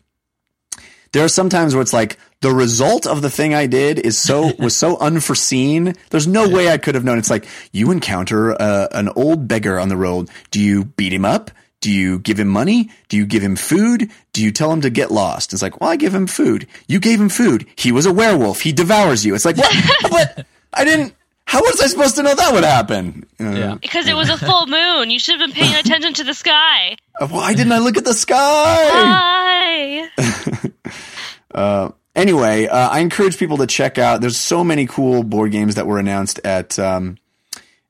there are some times where it's like the result of the thing I did is so was so unforeseen. There's no way I could have known. It's like you encounter uh, an old beggar on the road. Do you beat him up? Do you give him money? Do you give him food? Do you tell him to get lost? It's like, well, I give him food. You gave him food. He was a werewolf. He devours you. It's like, what? what? I didn't. How was I supposed to know that would happen? Uh, Yeah. Because it was a full moon. You should have been paying attention to the sky. Why didn't I look at the sky? Hi. Anyway, uh, I encourage people to check out. There's so many cool board games that were announced at um,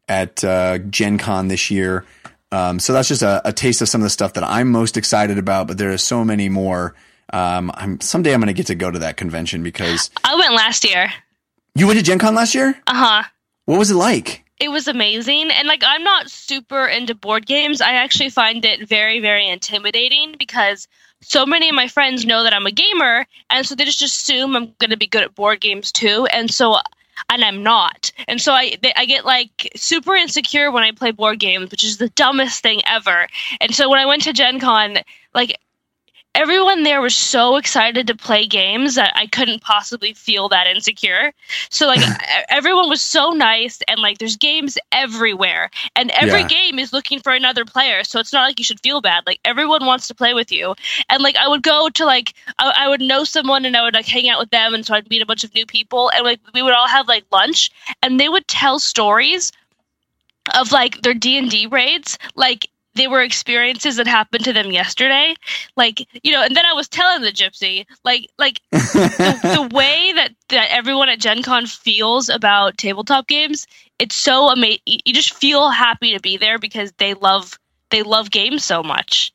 at uh, Gen Con this year. Um, so that's just a, a taste of some of the stuff that I'm most excited about. But there are so many more. Um, I'm someday I'm going to get to go to that convention because I went last year. you went to Gen Con last year. Uh huh. What was it like? It was amazing. And like, I'm not super into board games. I actually find it very, very intimidating because so many of my friends know that I'm a gamer. And so they just assume I'm going to be good at board games too. And so, and I'm not. And so I, I get like super insecure when I play board games, which is the dumbest thing ever. And so when I went to Gen Con, like, everyone there was so excited to play games that I couldn't possibly feel that insecure. So like everyone was so nice and like there's games everywhere and every Yeah. game is looking for another player. So it's not like you should feel bad. Like everyone wants to play with you. And like I would go to like I, I would know someone and I would like hang out with them and so I'd meet a bunch of new people and like we would all have like lunch and they would tell stories of like their D&D raids like they were experiences that happened to them yesterday like you know and then i was telling the gypsy like like the, the way that that everyone at gen con feels about tabletop games it's so amazing you just feel happy to be there because they love they love games so much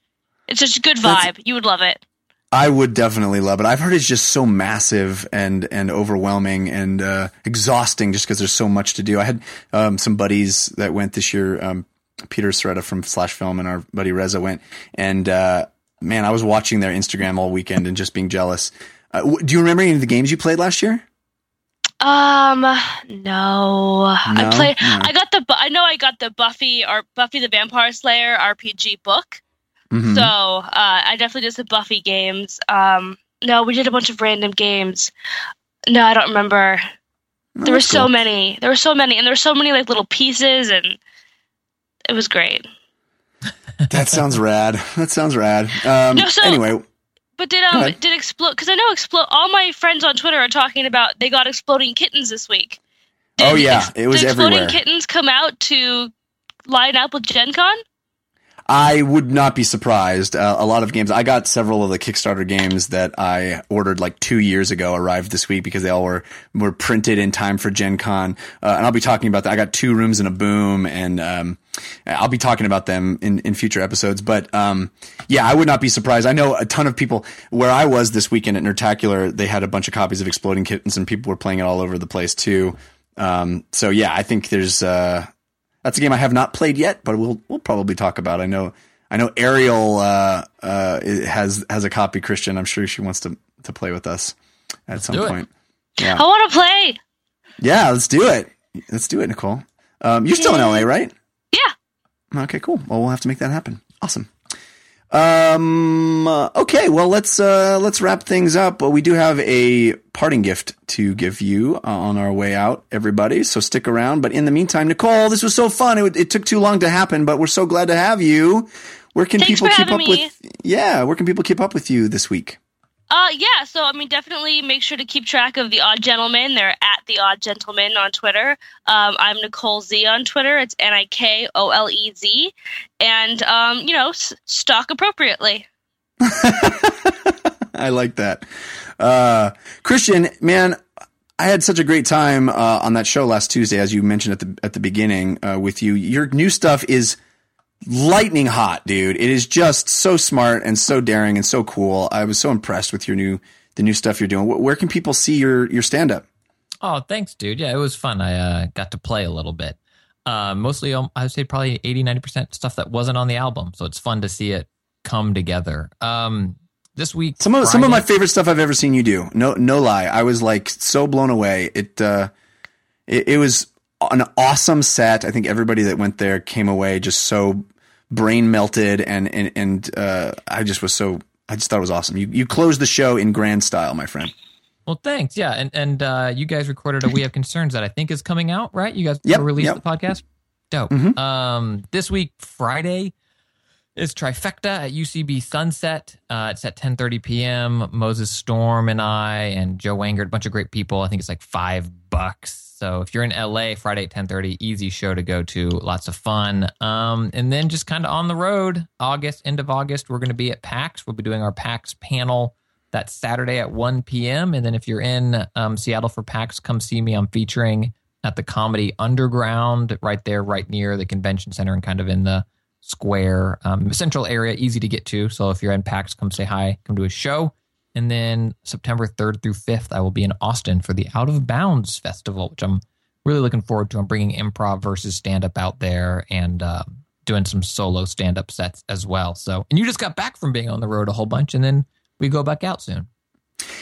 it's such a good That's- vibe you would love it I would definitely love it. I've heard it's just so massive and and overwhelming and uh, exhausting just because there's so much to do. I had um, some buddies that went this year. Um, Peter Sciretta from Slash Film and our buddy Reza went, and uh, man, I was watching their Instagram all weekend and just being jealous. Uh, w- do you remember any of the games you played last year? um no, i No? play No. i got the i know i got the buffy or buffy the vampire slayer rpg book Mhm. So uh, I definitely did some Buffy games. Um, no, we did a bunch of random games. No, I don't remember. there were that's so many. There were so many, and there were so many like little pieces, and it was great. That sounds rad. That sounds rad. Um, No, so- anyway, But did um did explode? Because I know explode. All my friends on Twitter are talking about they got exploding kittens this week. Oh, yeah, ex- it was did exploding everywhere. kittens come out to line up with Gen Con? I would not be surprised. Uh, a lot of games. I got several of the Kickstarter games that I ordered like two years ago arrived this week because they all were were printed in time for Gen Con. Uh, and I'll be talking about that. I got two rooms and a boom, and um, I'll be talking about them in, in future episodes. But um, yeah, I would not be surprised. I know a ton of people where I was this weekend at Nerdtacular. They had a bunch of copies of Exploding Kittens, and people were playing it all over the place too. Um, so yeah, I think there's. Uh, that's a game I have not played yet, but we'll we'll probably talk about. I know I know Ariel uh, uh, has has a copy. Christian, I'm sure she wants to to play with us at some do it. point. I want to play. Yeah, let's do it. Let's do it, Nikole. Um, you're still in LA, right? Yeah. Okay, cool. Well, we'll have to make that happen. Awesome. Um. Okay. Well, let's uh let's wrap things up. Well, we do have a parting gift to give you uh, on our way out, everybody. So stick around. But in the meantime, Nikole, this was so fun. It, it took too long to happen, but we're so glad to have you. Where can Thanks people keep up me. with? Yeah. Where can people keep up with you this week? Uh, yeah. So I mean, definitely make sure to keep track of the Odd Gentlemen. They're at the Odd Gentlemen on Twitter. Um, I'm Nikole Z on Twitter. It's N I K O L E Z, and um, you know, s- stock appropriately. I like that. Uh, Christian, man, I had such a great time uh, on that show last Tuesday, as you mentioned at the at the beginning uh, with you. Your new stuff is lightning hot, dude. It is just so smart and so daring and so cool. I was so impressed with your new the new stuff you're doing. Where can people see your your stand up? Oh, thanks, dude. Yeah, it was fun. I uh, got to play a little bit. Uh, mostly, um, I would say probably 80, 90% stuff that wasn't on the album. So it's fun to see it come together. Um, this week, Some of some of my favorite stuff I've ever seen you do. No no lie, I was like so blown away. It uh, it, it was an awesome set. I think everybody that went there came away just so brain melted, and and and uh, I just was so I just thought it was awesome. You you closed the show in grand style, my friend. Well, thanks. Yeah, and and uh, you guys recorded a "We Have Concerns" that I think is coming out, right? You guys Yep, released yep. the podcast. Dope. Mhm. Um, this week, Friday, is Trifecta at UCB Sunset. Uh, it's at 10:30 p.m. Moses Storm and I and Joe Wengert, a bunch of great people. I think it's like five bucks. So if you're in LA, Friday at 10:30, easy show to go to. Lots of fun. Um, and then just kind of on the road, August, end of August, we're going to be at PAX. We'll be doing our PAX panel that Saturday at 1 p.m. And then if you're in um, Seattle for PAX, come see me. I'm featuring at the Comedy Underground right there, right near the convention center and kind of in the square um, central area, easy to get to. So if you're in PAX, come say hi, come to a show. And then September 3rd through 5th, I will be in Austin for the Out of Bounds Festival, which I'm really looking forward to. I'm bringing improv versus stand up out there and uh, doing some solo stand up sets as well. So, and you just got back from being on the road a whole bunch, and then we go back out soon.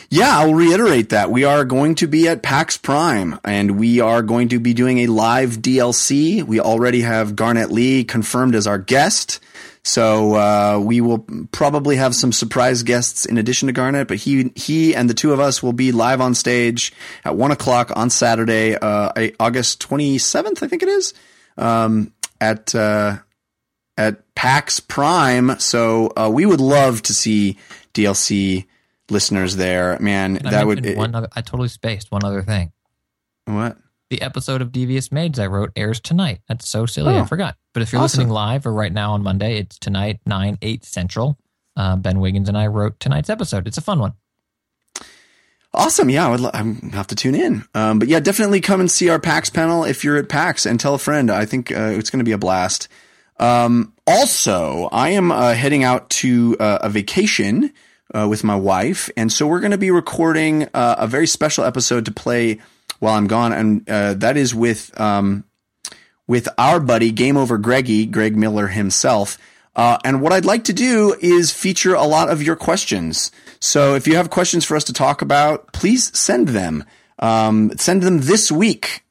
Yeah, I'll reiterate that. We are going to be at PAX Prime and we are going to be doing a live DLC. We already have Garnett Lee confirmed as our guest. So uh, we will probably have some surprise guests in addition to Garnett, but he he and the two of us will be live on stage at one o'clock on Saturday, uh, August twenty seventh, I think it is, um, at uh, at PAX Prime. So uh, we would love to see DLC listeners there. Man, And that would mentioned one other, I totally spaced one other thing. what? The episode of Devious Maids I wrote airs tonight. That's so silly. Oh. I forgot. But if you're Awesome. listening live or right now on Monday, it's tonight, 9, 8 Central. Uh, ben Wiggins and I wrote tonight's episode. It's a fun one. Awesome. Yeah, I would lo- have to tune in. Um, but yeah, definitely come and see our PAX panel if you're at PAX and tell a friend. I think uh, it's going to be a blast. Um, also, I am uh, heading out to uh, a vacation uh, with my wife, and so we're going to be recording uh, a very special episode to play while I'm gone, and uh, that is with um, with our buddy Game Over Greggy, Greg Miller himself. Uh, and what I'd like to do is feature a lot of your questions. So if you have questions for us to talk about, please send them. Um, send them this week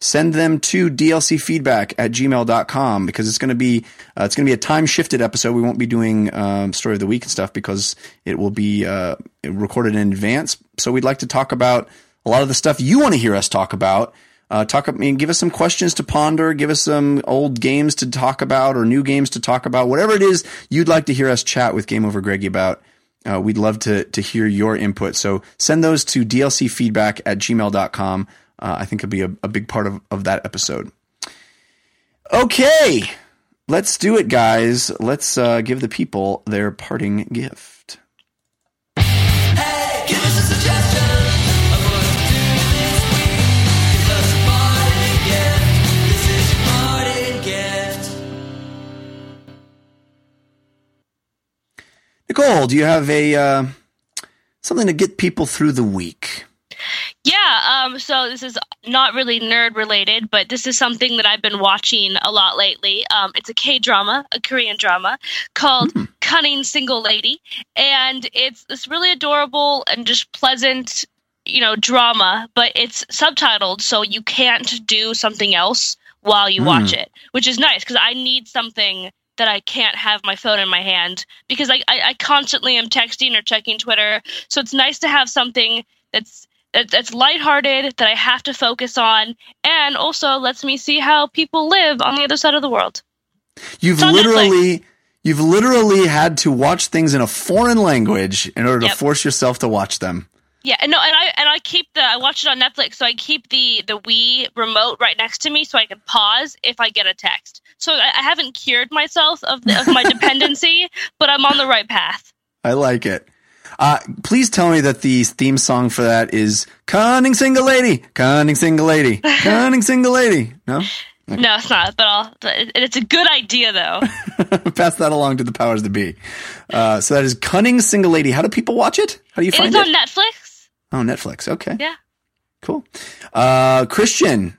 send them to dlcfeedback at gmail.com because it's going to be uh, it's going to be a time shifted episode we won't be doing um, story of the week and stuff because it will be uh, recorded in advance so we'd like to talk about a lot of the stuff you want to hear us talk about uh, talk I mean, give us some questions to ponder give us some old games to talk about or new games to talk about whatever it is you'd like to hear us chat with game over greggy about uh, we'd love to to hear your input so send those to dlcfeedback at gmail.com uh, I think it'll be a, a big part of, of that episode. Okay, let's do it, guys. Let's uh, give the people their parting gift. Nikole, do you have a uh, something to get people through the week? Yeah, um, so this is not really nerd related, but this is something that I've been watching a lot lately. Um, it's a K drama, a Korean drama called Cunning Single Lady, and it's this really adorable and just pleasant, you know, drama. But it's subtitled, so you can't do something else while you watch it, which is nice because I need something that I can't have my phone in my hand because I, I, I constantly am texting or checking Twitter. So it's nice to have something that's that, that's lighthearted that I have to focus on, and also lets me see how people live on the other side of the world. You've literally you've literally had to watch things in a foreign language in order to force yourself to watch them. Yeah, and no, and I and I keep the I watch it on Netflix, so I keep the the Wii remote right next to me, so I can pause if I get a text. So I, I haven't cured myself of the, of my dependency, but I'm on the right path. I like it. Uh, please tell me that the theme song for that is "Cunning Single Lady, Cunning Single Lady, Cunning Single Lady." No, No, it's not, but I'll. It's a good idea though. pass that along to the powers to be. Uh, so that is "Cunning Single Lady." How do people watch it? How do you find It is on? Netflix. Oh, Netflix. Okay, Yeah. cool. Uh, Christian,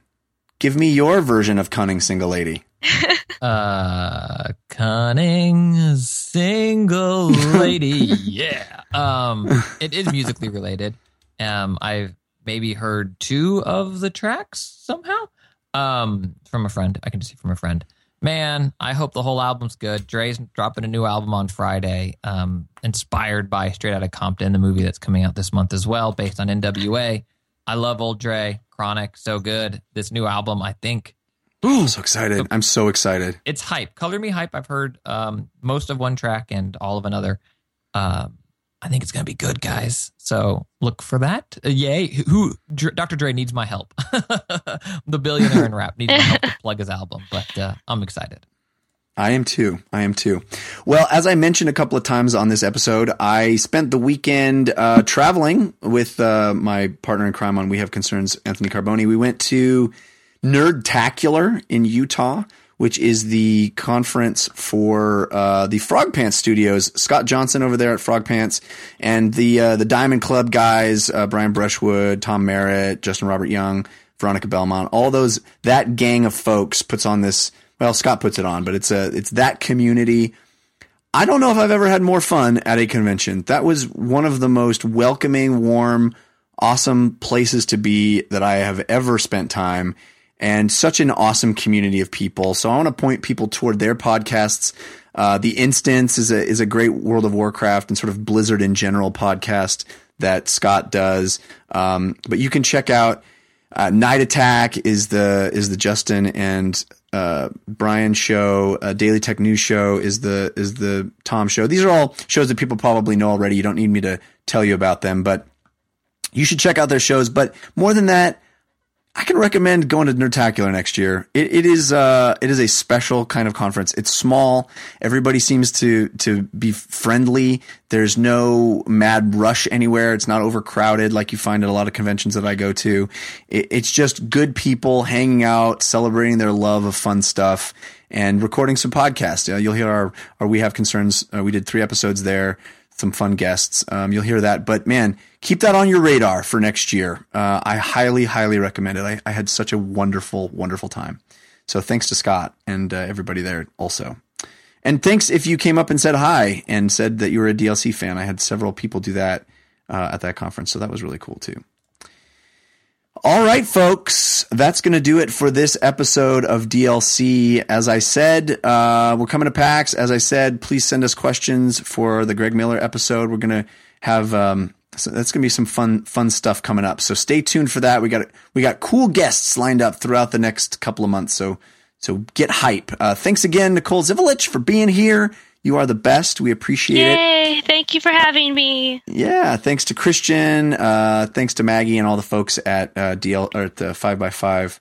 give me your version of "Cunning Single Lady." Uh, cunning single lady. yeah. Um, it is musically related. Um, I've maybe heard two of the tracks somehow. Um, from a friend. I can just see from a friend. Man, I hope the whole album's good. Dre's dropping a new album on Friday, um, inspired by Straight Outta Compton, the movie that's coming out this month as well, based on NWA. I love old Dre, Chronic, so good. This new album, I think, I'm so excited. I'm so excited. it's hype. Color Me Hype. I've heard um, most of one track and all of another. Um, I think it's gonna be good, guys. So look for that. Uh, yay! Who? Dr- Dr. Dre needs my help. the billionaire in rap needs my help to plug his album, but uh, I'm excited. I am too. I am too. Well, as I mentioned a couple of times on this episode, I spent the weekend uh, traveling with uh, my partner in crime on We Have Concerns, Anthony Carboni. We went to Nerdtacular in Utah, which is the conference for uh, the Frog Pants Studios. Scott Johnson over there at Frog Pants, and the uh, the Diamond Club guys, uh, Brian Brushwood, Tom Merritt, Justin Robert Young, Veronica Belmont, all those that gang of folks puts on this. Well, Scott puts it on, but it's a it's that community. I don't know if I've ever had more fun at a convention. That was one of the most welcoming, warm, awesome places to be that I have ever spent time and such an awesome community of people. So I want to point people toward their podcasts. Uh, the Instance is a is a great World of Warcraft and sort of Blizzard in general podcast that Scott does. Um, but you can check out uh, Night Attack is the is the Justin and uh, Brian show. Uh, Daily Tech News show is the is the Tom show. These are all shows that people probably know already. You don't need me to tell you about them, but you should check out their shows. But more than that, I can recommend going to Nerdtacular next year. It, it is uh, it is a special kind of conference. It's small. Everybody seems to to be friendly. There's no mad rush anywhere. It's not overcrowded like you find at a lot of conventions that I go to. It, it's just good people hanging out, celebrating their love of fun stuff, and recording some podcasts. Uh, you'll hear our our We Have Concerns. Uh, we did three episodes there some fun guests. Um, you'll hear that. But man, keep that on your radar for next year. Uh, I highly, highly recommend it. I, I had such a wonderful, wonderful time. So thanks to Scott and uh, everybody there also. And thanks if you came up and said hi and said that you were a DLC fan. I had several people do that uh, at that conference. So that was really cool too. All right, folks, that's going to do it for this episode of DLC. As I said, uh, we're coming to PAX. As I said, please send us questions for the Greg Miller episode. We're going to have um, so that's going to be some fun fun stuff coming up. So stay tuned for that. We got we got cool guests lined up throughout the next couple of months. So so get hype. Uh, thanks again, Nikole Zivalich, for being here. You are the best. We appreciate it. Yay! Thank you for having me. Yeah, thanks to Christian, uh, thanks to Maggie and all the folks at uh, DL or at the Five by Five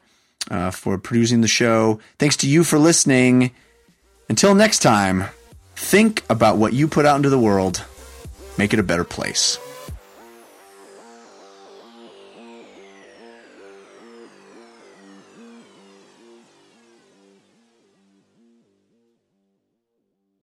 uh, for producing the show. Thanks to you for listening. Until next time, think about what you put out into the world. Make it a better place.